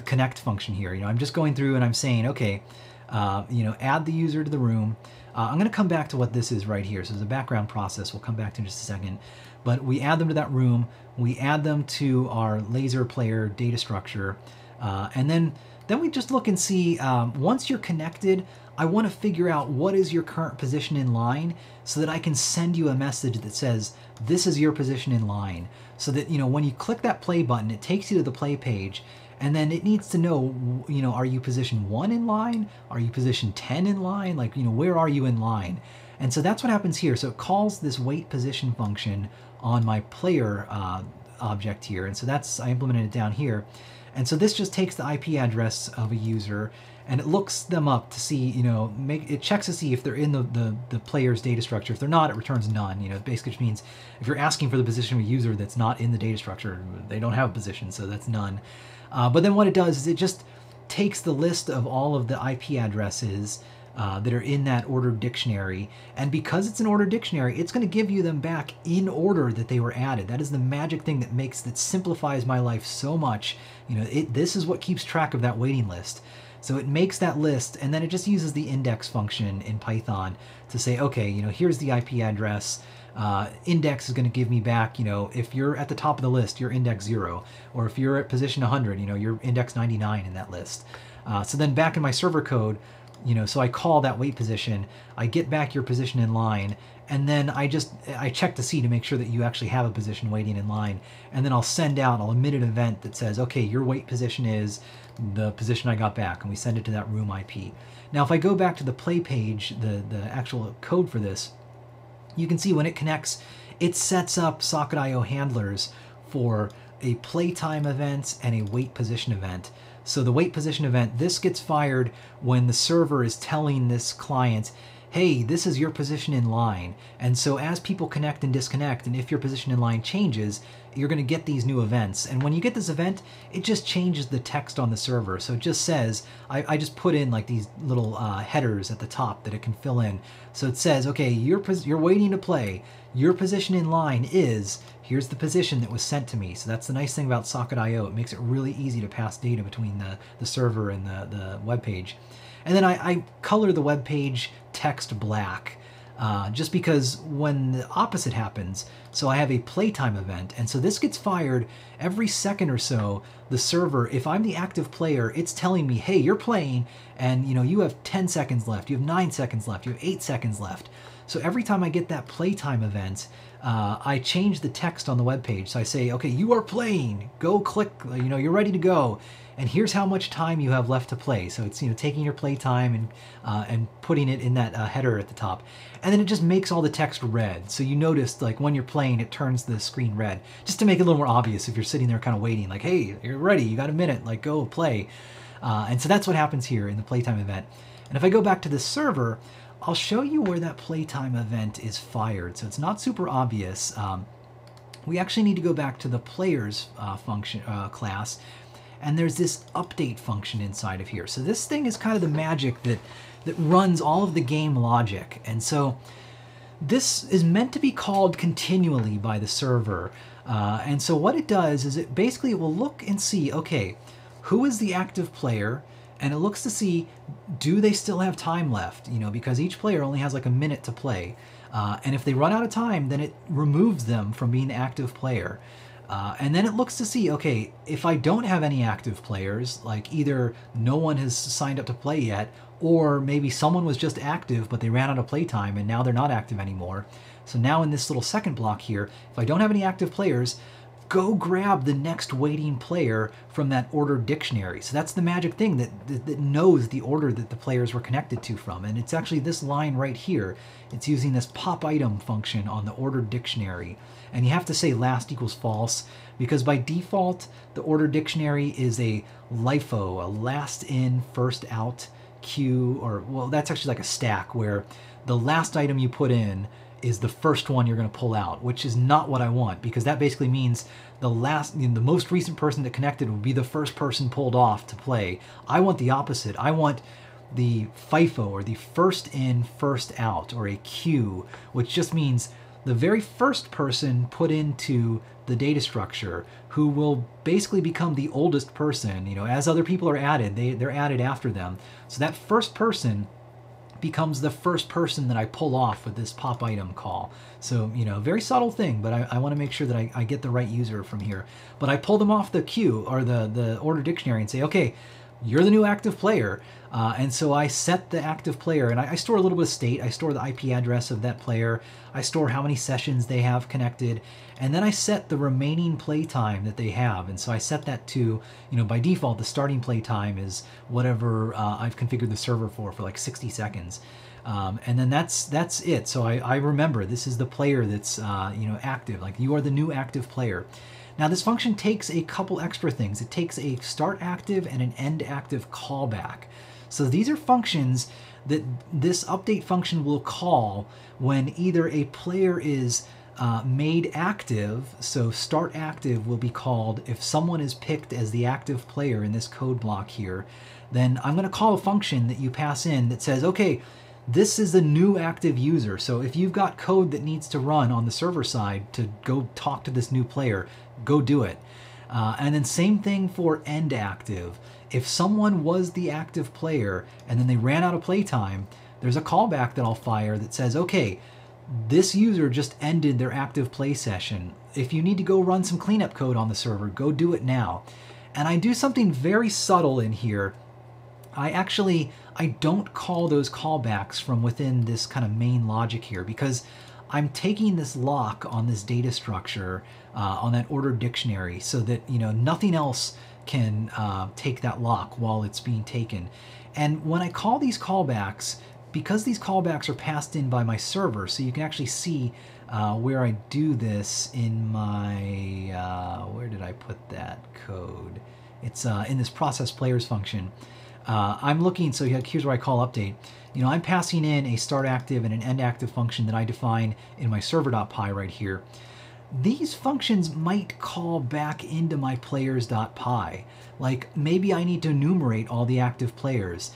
connect function here. You know, I'm just going through and I'm saying, okay, uh, you know, add the user to the room. Uh, I'm going to come back to what this is right here. So a background process. We'll come back to in just a second. But we add them to that room. We add them to our laser player data structure. Uh, and then, then we just look and see, um, once you're connected, I want to figure out what is your current position in line so that I can send you a message that says, this is your position in line. So that, you know, when you click that play button, it takes you to the play page and then it needs to know, you know, are you position one in line? Are you position 10 in line? Like, you know, where are you in line? And so that's what happens here. So it calls this wait position function on my player uh, object here. And so that's, I implemented it down here. And so this just takes the IP address of a user and it looks them up to see, you know, make it checks to see if they're in the, the, the player's data structure. If they're not, it returns none. You know, basically means if you're asking for the position of a user that's not in the data structure, they don't have a position, so that's none. Uh, but then what it does is it just takes the list of all of the IP addresses uh, that are in that ordered dictionary. And because it's an ordered dictionary, it's going to give you them back in order that they were added. That is the magic thing that makes, that simplifies my life so much. You know, it, this is what keeps track of that waiting list. So it makes that list and then it just uses the index function in Python to say, okay, you know, here's the IP address. Uh, index is going to give me back, you know, if you're at the top of the list, you're index zero, or if you're at position 100, you know, you're index 99 in that list. Uh, so then back in my server code, you know, so I call that wait position, I get back your position in line, and then I just I check to see to make sure that you actually have a position waiting in line, and then I'll send out, I'll emit an event that says, okay, your wait position is the position I got back, and we send it to that room IP. Now, if I go back to the play page, the the actual code for this, you can see when it connects, it sets up socket IO handlers for a playtime event and a wait position event. So the wait position event, this gets fired when the server is telling this client, hey, this is your position in line. And so as people connect and disconnect, and if your position in line changes, you're going to get these new events. And when you get this event, it just changes the text on the server. So it just says, I, I just put in like these little uh, headers at the top that it can fill in. So it says, okay, you're, you're waiting to play. Your position in line is, here's the position that was sent to me. So that's the nice thing about Socket.io. It makes it really easy to pass data between the, the server and the, the web page. And then I, I color the web page text black uh, just because when the opposite happens, so I have a playtime event, and so this gets fired every second or so. The server, if I'm the active player, it's telling me, hey, you're playing, and you know you have 10 seconds left, you have 9 seconds left, you have 8 seconds left. So every time I get that playtime event, uh, I change the text on the web page. So I say, okay, you are playing, go click, you know, you're ready to go and here's how much time you have left to play. So it's you know taking your play time and uh, and putting it in that uh, header at the top, and then it just makes all the text red. So you notice like when you're playing, it turns the screen red, just to make it a little more obvious if you're sitting there kind of waiting, like hey, you're ready, you got a minute, like go play. Uh, and so that's what happens here in the playtime event. And if I go back to the server, I'll show you where that playtime event is fired. So it's not super obvious. Um, we actually need to go back to the players uh, function uh, class and there's this update function inside of here. So this thing is kind of the magic that, that runs all of the game logic. And so this is meant to be called continually by the server. Uh, and so what it does is it basically will look and see, okay, who is the active player? And it looks to see, do they still have time left? You know, because each player only has like a minute to play. Uh, and if they run out of time, then it removes them from being the active player. Uh, and then it looks to see, okay, if I don't have any active players, like either no one has signed up to play yet, or maybe someone was just active but they ran out of playtime and now they're not active anymore. So now in this little second block here, if I don't have any active players, go grab the next waiting player from that order dictionary. So that's the magic thing that, that, that, knows the order that the players were connected to from. And it's actually this line right here. It's using this pop item function on the order dictionary. And you have to say last equals false because by default, the order dictionary is a LIFO, a last in, first out queue, or well, that's actually like a stack where the last item you put in is the first one you're going to pull out, which is not what I want because that basically means the last, you know, the most recent person that connected would be the first person pulled off to play. I want the opposite. I want the FIFO or the first in, first out or a queue, which just means the very first person put into the data structure who will basically become the oldest person. You know, as other people are added, they, they're added after them. So that first person becomes the first person that I pull off with this pop item call. So, you know, very subtle thing, but I, I want to make sure that I, I, get the right user from here. But I pull them off the queue or the, the order dictionary and say, okay, you're the new active player. Uh, and so I set the active player and I, I, store a little bit of state. I store the IP address of that player. I store how many sessions they have connected. And then I set the remaining play time that they have. And so I set that to, you know, by default, the starting play time is whatever uh, I've configured the server for, for like 60 seconds. Um, and then that's that's it. So I, I remember this is the player that's uh, you know active. Like you are the new active player. Now this function takes a couple extra things. It takes a start active and an end active callback. So these are functions that this update function will call when either a player is uh, made active, so start active will be called if someone is picked as the active player in this code block here, then I'm going to call a function that you pass in that says, okay, this is a new active user. So if you've got code that needs to run on the server side to go talk to this new player, go do it. Uh, and then same thing for end active. If someone was the active player and then they ran out of playtime, there's a callback that I'll fire that says, okay, this user just ended their active play session. If you need to go run some cleanup code on the server, go do it now. And I do something very subtle in here. I actually, I don't call those callbacks from within this kind of main logic here because I'm taking this lock on this data structure, uh, on that ordered dictionary, so that, you know, nothing else can uh, take that lock while it's being taken. And when I call these callbacks, because these callbacks are passed in by my server, so you can actually see uh, where I do this in my, uh, where did I put that code? It's uh, in this process players function. Uh, I'm looking, so here's where I call update. You know, I'm passing in a start active and an end active function that I define in my server.py right here. These functions might call back into my players.py. Like maybe I need to enumerate all the active players.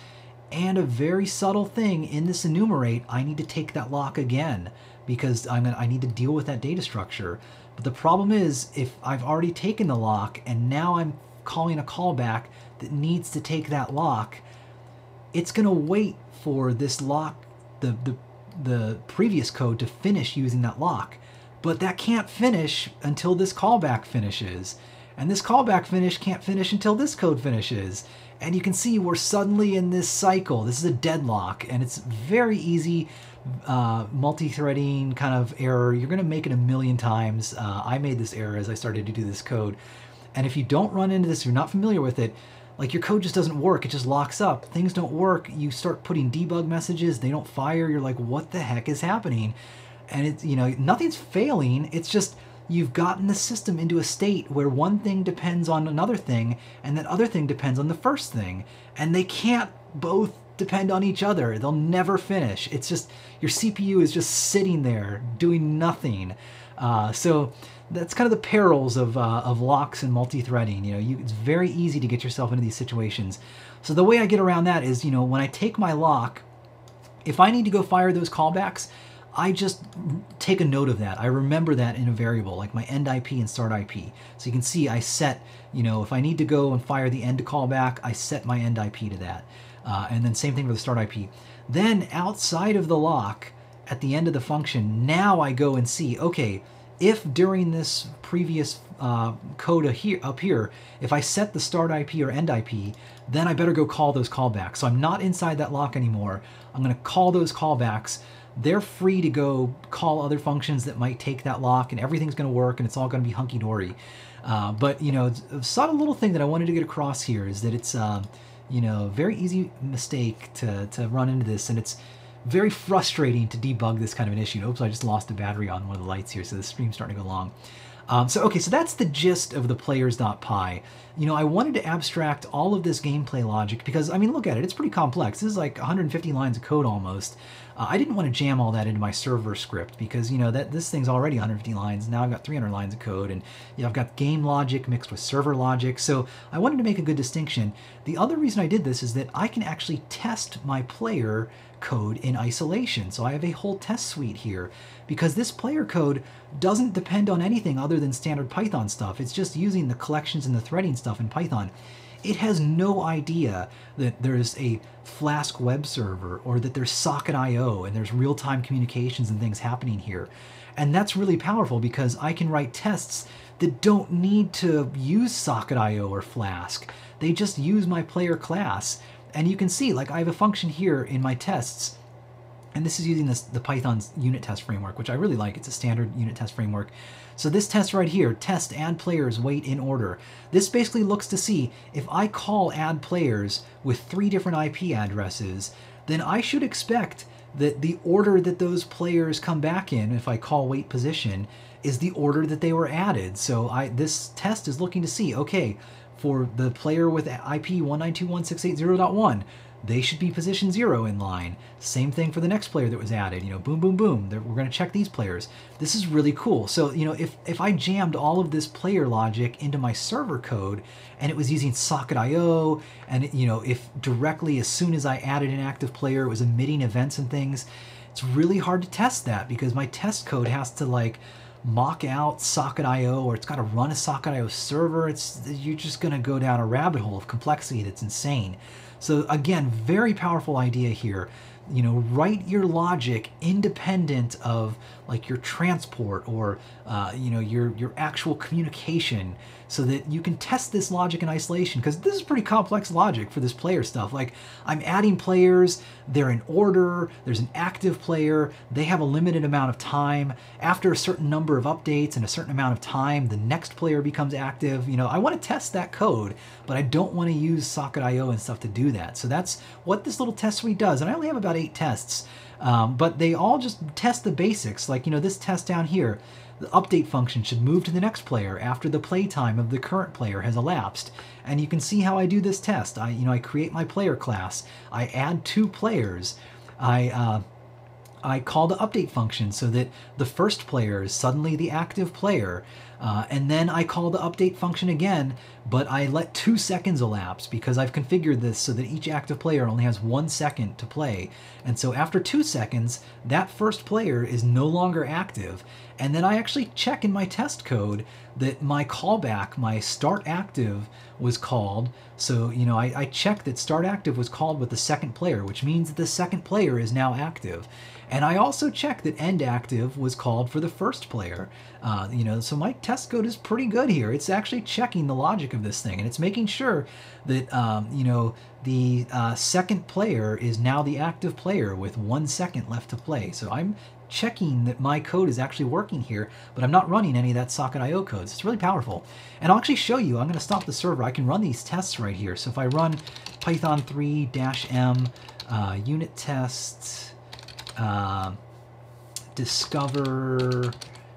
And a very subtle thing in this enumerate, I need to take that lock again because I'm gonna, I need to deal with that data structure. But the problem is if I've already taken the lock and now I'm calling a callback that needs to take that lock, it's gonna wait for this lock, the, the, the previous code to finish using that lock. But that can't finish until this callback finishes. And this callback finish can't finish until this code finishes. And you can see we're suddenly in this cycle. This is a deadlock, and it's very easy uh, multi-threading kind of error. You're to make it a million times. Uh, I made this error as I started to do this code. And if you don't run into this, you're not familiar with it, like your code just doesn't work. It just locks up. Things don't work. You start putting debug messages. They don't fire. You're like, what the heck is happening? And it's, you know, nothing's failing. It's just you've gotten the system into a state where one thing depends on another thing and that other thing depends on the first thing. And they can't both depend on each other. They'll never finish. It's just your cpu is just sitting there doing nothing. Uh, so that's kind of the perils of, uh, of locks and multi-threading. You know you, it's very easy to get yourself into these situations. So the way i get around that is you know when i take my lock if i need to go fire those callbacks I just take a note of that. I remember that in a variable, like my end IP and start IP. So you can see I set, you know, if I need to go and fire the end callback, I set my end IP to that. Uh, and then same thing for the start IP. Then outside of the lock, at the end of the function, now I go and see, okay, if during this previous uh, code here, up here, if I set the start IP or end IP, then I better go call those callbacks. So I'm not inside that lock anymore. I'm going to call those callbacks they're free to go call other functions that might take that lock and everything's going to work and it's all going to be hunky-dory. Uh, but, you know, a subtle little thing that I wanted to get across here is that it's, uh, you know, very easy mistake to, to run into this and it's very frustrating to debug this kind of an issue. Oops, I just lost a battery on one of the lights here, so the stream's starting to go long. Um, so, okay, so that's the gist of the players.py. You know, I wanted to abstract all of this gameplay logic because, I mean, look at it, it's pretty complex. This is like 150 lines of code almost. Uh, I didn't want to jam all that into my server script because you know that this thing's already 150 lines. Now I've got 300 lines of code, and you know, I've got game logic mixed with server logic. So I wanted to make a good distinction. The other reason I did this is that I can actually test my player code in isolation. So I have a whole test suite here because this player code doesn't depend on anything other than standard Python stuff. It's just using the collections and the threading stuff in Python it has no idea that there's a Flask web server or that there's Socket.io and there's real-time communications and things happening here. And that's really powerful because I can write tests that don't need to use Socket.io or Flask. They just use my player class. And you can see, like I have a function here in my tests and this is using this, the Python's unit test framework, which I really like. It's a standard unit test framework. So this test right here, test add players wait in order. This basically looks to see if I call add players with three different IP addresses, then I should expect that the order that those players come back in, if I call wait position, is the order that they were added. So I this test is looking to see, okay, for the player with IP 192.168.0.1, they should be position zero in line. Same thing for the next player that was added. You know, boom, boom, boom. We're going to check these players. This is really cool. So, you know, if, if I jammed all of this player logic into my server code and it was using socket IO, and, you know, if directly as soon as I added an active player, it was emitting events and things, it's really hard to test that because my test code has to like mock out socket IO or it's got to run a socket IO server. It's You're just going to go down a rabbit hole of complexity that's insane. So again, very powerful idea here. you know, write your logic independent of like your transport or uh, you know your your actual communication so that you can test this logic in isolation because this is pretty complex logic for this player stuff. Like i'm adding players they're in order there's an active player they have a limited amount of time. After a certain number of updates and a certain amount of time the next player becomes active. You know i want to test that code but i don't want to use socket.io and stuff to do that. So that's what this little test suite does and i only have about eight tests. Um, but they all just test the basics. Like, you know, this test down here, the update function should move to the next player after the playtime of the current player has elapsed. And you can see how I do this test. I, you know, I create my player class. I add two players. I, uh, I call the update function so that the first player is suddenly the active player. Uh, and then I call the update function again, but I let two seconds elapse because I've configured this so that each active player only has one second to play. And so after two seconds, that first player is no longer active. And then I actually check in my test code that my callback, my start active, was called. So, you know, I, I check that start active was called with the second player, which means that the second player is now active. And I also check that end active was called for the first player. Uh, you know, so my test code is pretty good here. It's actually checking the logic of this thing, and it's making sure that um, you know the uh, second player is now the active player with one second left to play. So I'm checking that my code is actually working here, but I'm not running any of that socket.io code. So it's really powerful. And I'll actually show you, I'm gonna stop the server. I can run these tests right here. So if I run Python 3-m uh, unit test, uh, discover,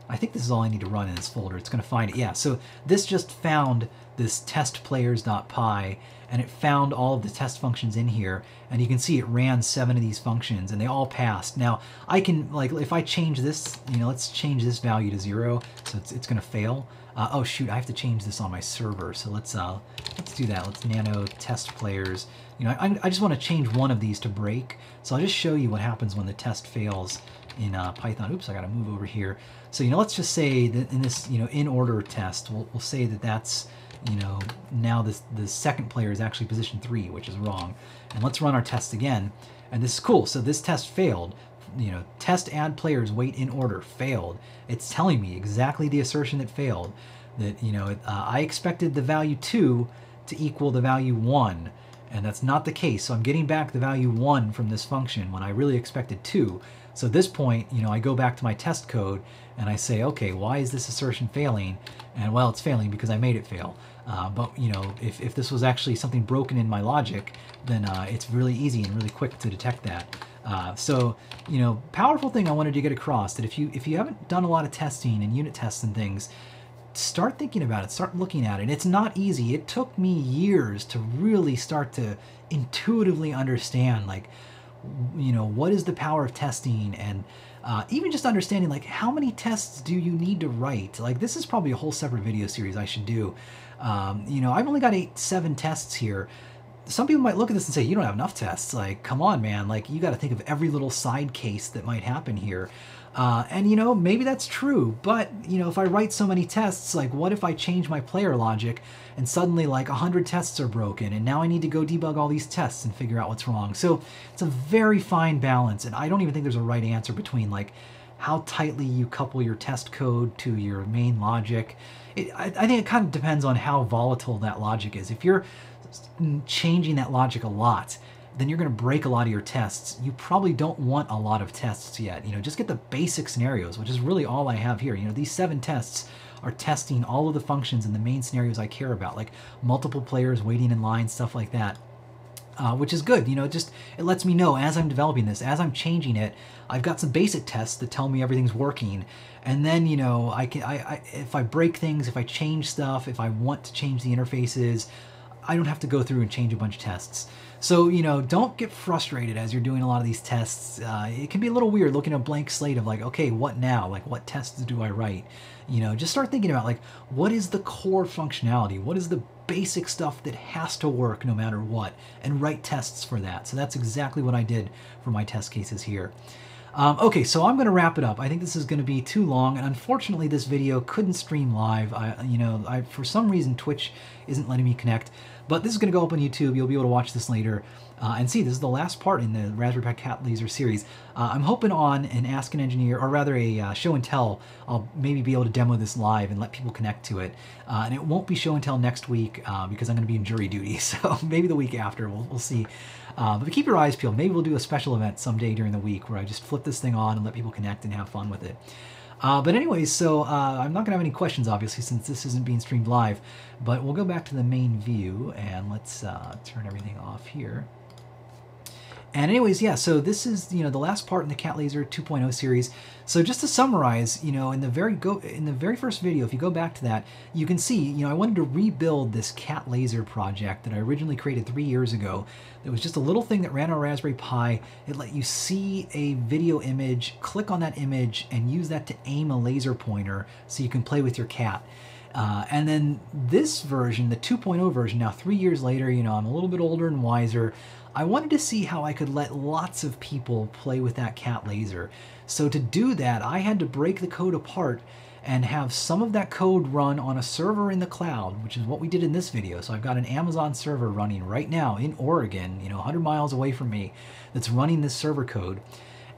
I think this is all I need to run in this folder. It's going to find it. Yeah, so this just found this test players.py and it found all of the test functions in here and you can see it ran seven of these functions and they all passed. Now I can like if I change this, you know, let's change this value to zero so it's, it's going to fail. Uh, oh shoot, I have to change this on my server. So let's uh, let's do that. Let's nano test players. You know, I, I just want to change one of these to break. So I'll just show you what happens when the test fails in uh, Python. Oops, I got to move over here. So, you know, let's just say that in this, you know, in order test, we'll, we'll say that that's, you know, now this the second player is actually position three, which is wrong. And let's run our test again. And this is cool. So this test failed. You know, test add players wait in order failed. It's telling me exactly the assertion that failed. That, you know, uh, I expected the value two to equal the value one and that's not the case. So I'm getting back the value 1 from this function when I really expected 2. So at this point, you know, I go back to my test code and I say, okay, why is this assertion failing? And well, it's failing because I made it fail. Uh, but you know, if, if this was actually something broken in my logic, then uh, it's really easy and really quick to detect that. Uh, so, you know, powerful thing I wanted to get across that if you if you haven't done a lot of testing and unit tests and things, start thinking about it, start looking at it. It's not easy. It took me years to really start to intuitively understand, like, you know, what is the power of testing and uh, even just understanding, like, how many tests do you need to write? Like, this is probably a whole separate video series I should do. Um, you know, I've only got eight, seven tests here. Some people might look at this and say, you don't have enough tests. Like, come on, man. Like, you got to think of every little side case that might happen here. Uh, and you know, maybe that's true, but you know, if I write so many tests, like what if I change my player logic and suddenly like 100 tests are broken and now I need to go debug all these tests and figure out what's wrong. So it's a very fine balance and I don't even think there's a right answer between like how tightly you couple your test code to your main logic. It, I, I think it kind of depends on how volatile that logic is. If you're changing that logic a lot, then you're going to break a lot of your tests. You probably don't want a lot of tests yet. You know, just get the basic scenarios, which is really all I have here. You know, these seven tests are testing all of the functions in the main scenarios I care about, like multiple players waiting in line, stuff like that. Uh, which is good. You know, it just it lets me know as I'm developing this, as I'm changing it, I've got some basic tests that tell me everything's working, and then you know I can I, I if I break things, if I change stuff, if I want to change the interfaces, I don't have to go through and change a bunch of tests. So, you know, don't get frustrated as you're doing a lot of these tests. Uh, it can be a little weird looking at a blank slate of like, okay, what now? Like, what tests do I write? You know, just start thinking about like, what is the core functionality? What is the basic stuff that has to work no matter what? And write tests for that. So that's exactly what I did for my test cases here. Um, okay, so I'm going to wrap it up. I think this is going to be too long, and unfortunately, this video couldn't stream live. I, you know, I, for some reason, Twitch isn't letting me connect. But this is going to go up on YouTube. You'll be able to watch this later. Uh, and see, this is the last part in the Raspberry Pi Cat Laser series. Uh, I'm hoping on an Ask an Engineer, or rather a uh, show and tell, I'll maybe be able to demo this live and let people connect to it. Uh, and it won't be show and tell next week uh, because I'm going to be in jury duty, so maybe the week after, we'll, we'll see. Uh, but keep your eyes peeled. Maybe we'll do a special event someday during the week where I just flip this thing on and let people connect and have fun with it. Uh, but anyways, so uh, I'm not going to have any questions, obviously, since this isn't being streamed live. But we'll go back to the main view, and let's uh, turn everything off here. And anyways, yeah, so this is, you know, the last part in the Cat Laser 2.0 series. So just to summarize, you know, in the very go in the very first video, if you go back to that, you can see, you know, I wanted to rebuild this Cat Laser project that I originally created three years ago. It was just a little thing that ran on Raspberry Pi. It let you see a video image, click on that image, and use that to aim a laser pointer so you can play with your cat. Uh, and then this version, the 2.0 version, now three years later, you know, I'm a little bit older and wiser. I wanted to see how I could let lots of people play with that cat laser. So to do that, I had to break the code apart and have some of that code run on a server in the cloud, which is what we did in this video. So I've got an Amazon server running right now in Oregon, you know, 100 miles away from me, that's running this server code.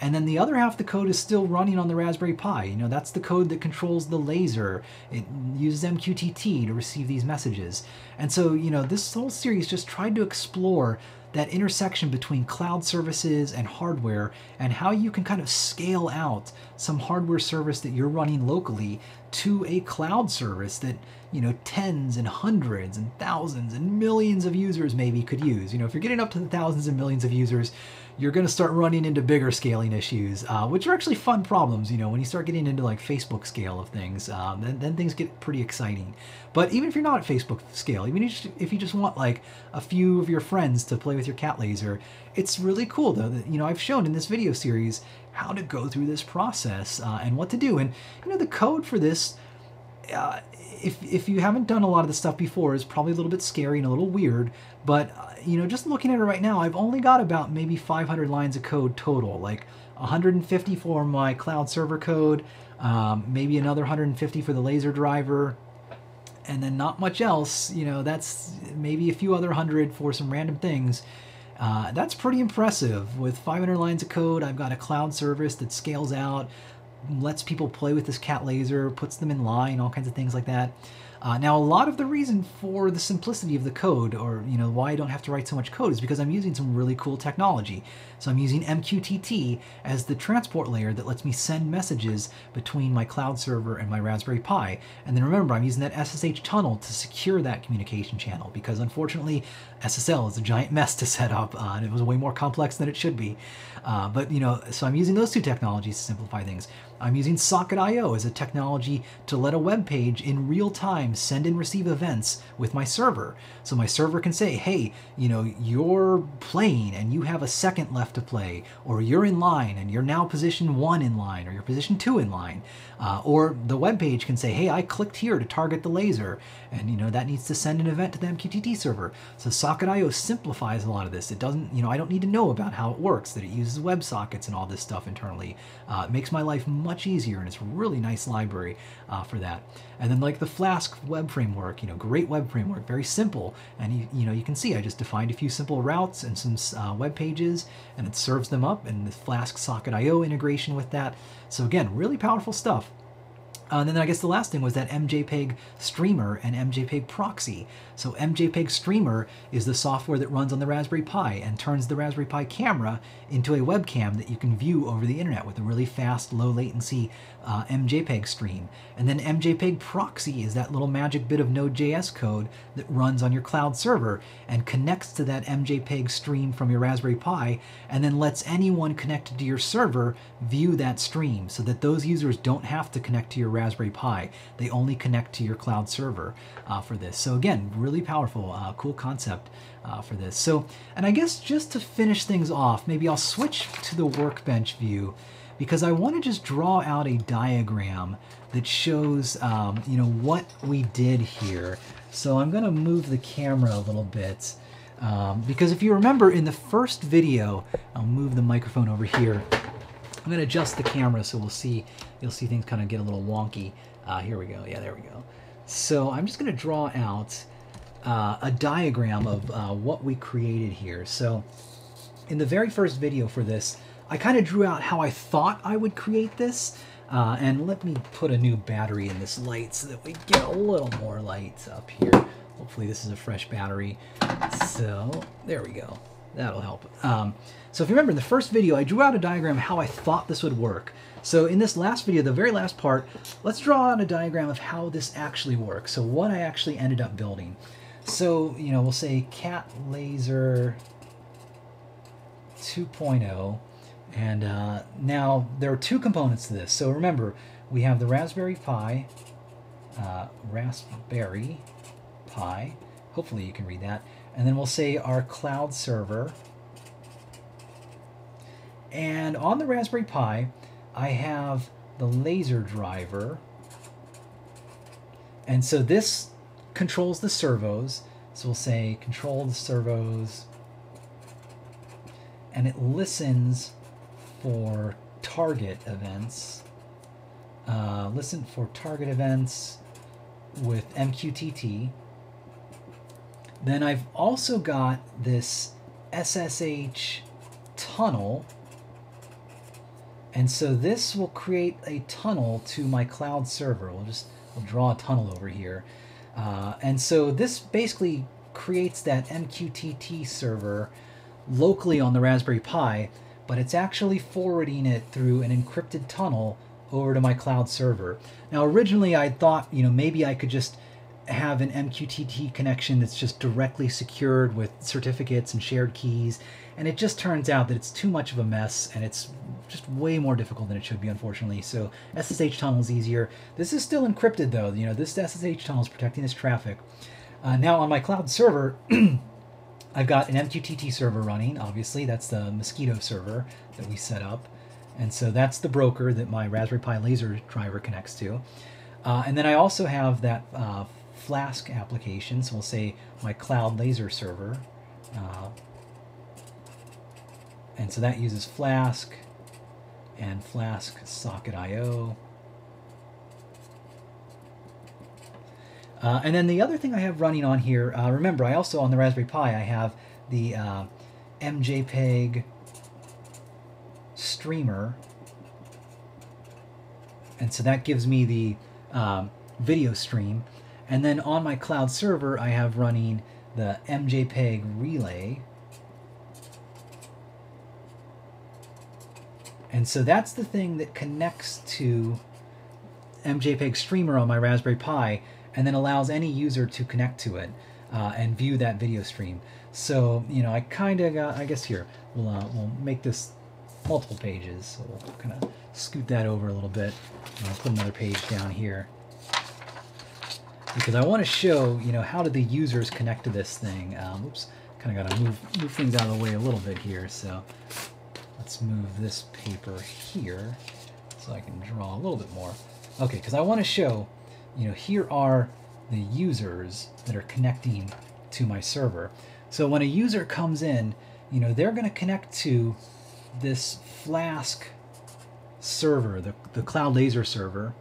And then the other half of the code is still running on the Raspberry Pi. You know, that's the code that controls the laser. It uses MQTT to receive these messages. And so, you know, this whole series just tried to explore that intersection between cloud services and hardware and how you can kind of scale out some hardware service that you're running locally to a cloud service that you know tens and hundreds and thousands and millions of users maybe could use. You know if you're getting up to the thousands and millions of users you're going to start running into bigger scaling issues, uh, which are actually fun problems. You know, when you start getting into like Facebook scale of things, um, then, then things get pretty exciting. But even if you're not at Facebook scale, even if you, just, want like a few of your friends to play with your cat laser, it's really cool though that, you know, I've shown in this video series how to go through this process uh, and what to do. And, you know, the code for this, uh, if, if you haven't done a lot of this stuff before, is probably a little bit scary and a little weird, but uh, you know, just looking at it right now, I've only got about maybe 500 lines of code total, like 150 for my cloud server code, um, maybe another 150 for the laser driver, and then not much else. You know, that's maybe a few other hundred for some random things. Uh, that's pretty impressive. With 500 lines of code, I've got a cloud service that scales out, lets people play with this cat laser, puts them in line, all kinds of things like that. Uh, now, a lot of the reason for the simplicity of the code, or you know why I don't have to write so much code, is because I'm using some really cool technology. So I'm using MQTT as the transport layer that lets me send messages between my cloud server and my Raspberry Pi. And then remember, I'm using that SSH tunnel to secure that communication channel because unfortunately, SSL is a giant mess to set up, uh, and it was way more complex than it should be. Uh, but you know, so I'm using those two technologies to simplify things. I'm using Socket.io as a technology to let a web page in real time send and receive events with my server. So my server can say, hey, you know, you're playing and you have a second left to play, or you're in line and you're now position one in line, or you're position two in line. Uh, or the web page can say, hey, I clicked here to target the laser, and you know that needs to send an event to the MQTT server. So Socket.io simplifies a lot of this. It doesn't, you know, I don't need to know about how it works, that it uses WebSockets and all this stuff internally. Uh, it makes my life much easier, and it's a really nice library uh, for that. And then like the Flask web framework, you know, great web framework, very simple. And you, you know, you can see I just defined a few simple routes and some uh, web pages, and it serves them up, and the Flask socket IO integration with that. So again, really powerful stuff. Uh, and then I guess the last thing was that MJPEG Streamer and MJPEG Proxy. So MJPEG Streamer is the software that runs on the Raspberry Pi and turns the Raspberry Pi camera into a webcam that you can view over the internet with a really fast, low latency uh, MJPEG stream. And then MJPEG Proxy is that little magic bit of Node.js code that runs on your cloud server and connects to that MJPEG stream from your Raspberry Pi and then lets anyone connected to your server view that stream so that those users don't have to connect to your Raspberry Pi. They only connect to your cloud server uh, for this. So again, really powerful, uh, cool concept uh, for this. So, and I guess just to finish things off, maybe I'll switch to the workbench view because I want to just draw out a diagram that shows, um, you know, what we did here. So I'm going to move the camera a little bit. Um, because if you remember in the first video, I'll move the microphone over here. I'm going to adjust the camera so we'll see, you'll see things kind of get a little wonky. Uh, here we go. Yeah, there we go. So I'm just going to draw out uh, a diagram of uh, what we created here. So in the very first video for this, I kind of drew out how I thought I would create this. Uh, and let me put a new battery in this light so that we get a little more light up here. Hopefully this is a fresh battery. So there we go. That'll help. Um, so if you remember in the first video, I drew out a diagram how I thought this would work. So in this last video, the very last part, let's draw out a diagram of how this actually works. So what I actually ended up building. So, you know, we'll say cat laser 2.0. And uh, now there are two components to this. So remember, we have the Raspberry Pi, uh, Raspberry Pi, hopefully you can read that, and then we'll say our cloud server. And on the Raspberry Pi, I have the laser driver. And so this controls the servos. So we'll say control the servos. And it listens for target events. Uh, listen for target events with MQTT. Then I've also got this SSH tunnel. And so this will create a tunnel to my cloud server. We'll just we'll draw a tunnel over here. Uh, and so this basically creates that MQTT server locally on the Raspberry Pi but it's actually forwarding it through an encrypted tunnel over to my cloud server. Now, originally I thought, you know, maybe I could just have an MQTT connection that's just directly secured with certificates and shared keys, and it just turns out that it's too much of a mess and it's just way more difficult than it should be, unfortunately. So SSH tunnel is easier. This is still encrypted though. You know, this SSH tunnel is protecting this traffic. Uh, now on my cloud server, I've got an MQTT server running, obviously. That's the Mosquitto server that we set up. And so that's the broker that my Raspberry Pi laser driver connects to. Uh, and then I also have that uh, Flask application. So we'll say my cloud laser server. Uh, and so that uses Flask and Flask socket IO. Uh, and then the other thing I have running on here, uh, remember, I also on the Raspberry Pi, I have the uh, MJPEG streamer. And so that gives me the um, video stream. And then on my cloud server, I have running the MJPEG relay. And so that's the thing that connects to MJPEG streamer on my Raspberry Pi and then allows any user to connect to it uh, and view that video stream. So, you know, I kind of got, I guess here, we'll, uh, we'll make this multiple pages. So we'll kind of scoot that over a little bit. I'll put another page down here. Because I want to show, you know, how do the users connect to this thing. Um, oops, kind of got to move, move things out of the way a little bit here. So let's move this paper here so I can draw a little bit more. Okay, because I want to show you know, here are the users that are connecting to my server. So when a user comes in, you know, they're going to connect to this Flask server, the, the Cloud Laser server.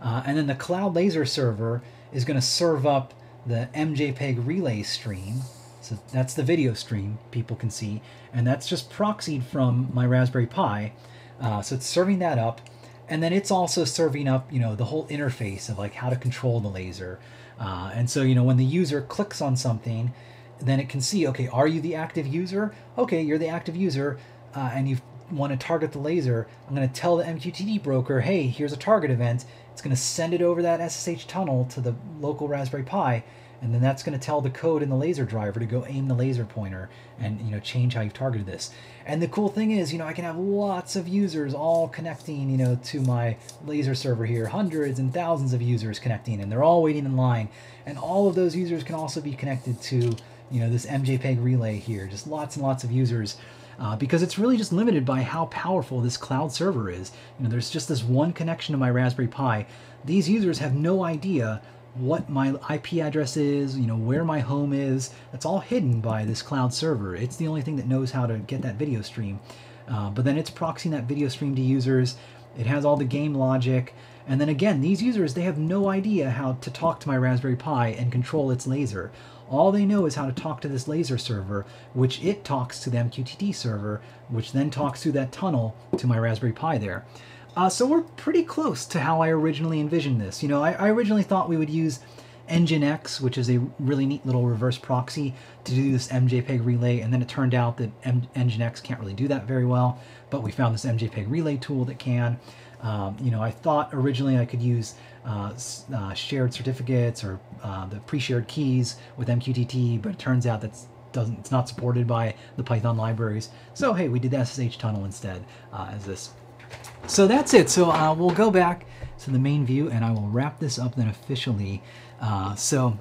Uh, and then the Cloud Laser server is going to serve up the MJPEG relay stream. So that's the video stream people can see. And that's just proxied from my Raspberry Pi. Uh, so it's serving that up and then it's also serving up you know the whole interface of like how to control the laser uh, and so you know when the user clicks on something then it can see okay are you the active user okay you're the active user uh, and you want to target the laser i'm going to tell the mqtt broker hey here's a target event it's going to send it over that ssh tunnel to the local raspberry pi and then that's going to tell the code in the laser driver to go aim the laser pointer and you know change how you've targeted this and the cool thing is you know i can have lots of users all connecting you know to my laser server here hundreds and thousands of users connecting and they're all waiting in line and all of those users can also be connected to you know this mjpeg relay here just lots and lots of users uh, because it's really just limited by how powerful this cloud server is. You know, there's just this one connection to my Raspberry Pi. These users have no idea what my IP address is, you know, where my home is. That's all hidden by this cloud server. It's the only thing that knows how to get that video stream. Uh, but then it's proxying that video stream to users. It has all the game logic. And then again, these users, they have no idea how to talk to my Raspberry Pi and control its laser. All they know is how to talk to this laser server, which it talks to the MQTT server, which then talks through that tunnel to my Raspberry Pi there. Uh, so we're pretty close to how I originally envisioned this. You know, I, I originally thought we would use Nginx, which is a really neat little reverse proxy to do this MJPEG relay, and then it turned out that M- Nginx can't really do that very well, but we found this MJPEG relay tool that can. Um, you know, I thought originally I could use uh, uh, shared certificates or uh, the pre-shared keys with MQTT, but it turns out that's doesn't it's not supported by the Python libraries. So hey, we did the SSH tunnel instead uh, as this. So that's it. So uh, we'll go back to the main view and I will wrap this up then officially. Uh, so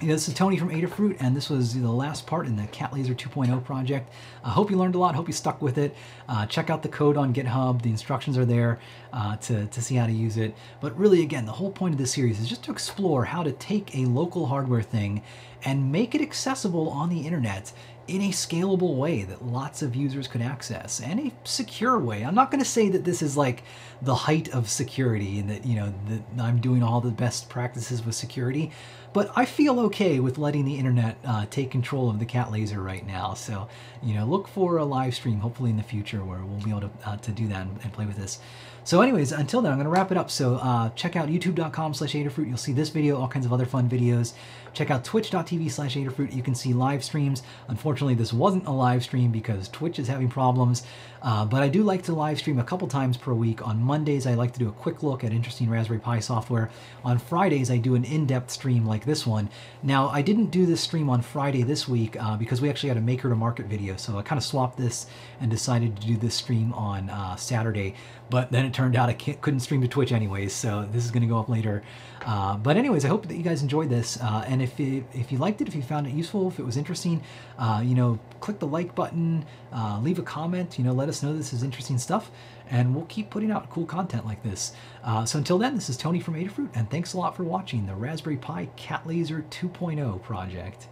you know, this is Tony from Adafruit, and this was the last part in the Cat Laser 2.0 project. I hope you learned a lot. hope you stuck with it. Uh, check out the code on GitHub. The instructions are there uh, to, to see how to use it. But really, again, the whole point of this series is just to explore how to take a local hardware thing and make it accessible on the internet in a scalable way that lots of users could access and a secure way. I'm not going to say that this is like the height of security and that, you know, that I'm doing all the best practices with security, but I feel okay with letting the internet uh, take control of the cat laser right now. So, you know, look for a live stream hopefully in the future where we'll be able to, uh, to do that and, and, play with this. So anyways, until then, I'm going to wrap it up. So uh, check out youtube.com slash Adafruit. You'll see this video, all kinds of other fun videos. Check out twitch.tv slash Adafruit. You can see live streams. Unfortunately, this wasn't a live stream because Twitch is having problems. Uh, but I do like to live stream a couple times per week. On Mondays, I like to do a quick look at interesting Raspberry Pi software. On Fridays, I do an in-depth stream like this one. Now, I didn't do this stream on Friday this week uh, because we actually had a maker to market video. So I kind of swapped this and decided to do this stream on uh, Saturday. But then it turned out I couldn't stream to Twitch anyways, so this is going to go up later. Uh, but anyways, I hope that you guys enjoyed this. Uh, and if, if you liked it, if you found it useful, if it was interesting, uh, you know, click the like button, uh, leave a comment, you know, let us know this is interesting stuff, and we'll keep putting out cool content like this. Uh, so until then, this is Tony from Adafruit, and thanks a lot for watching the Raspberry Pi Cat Laser 2.0 project.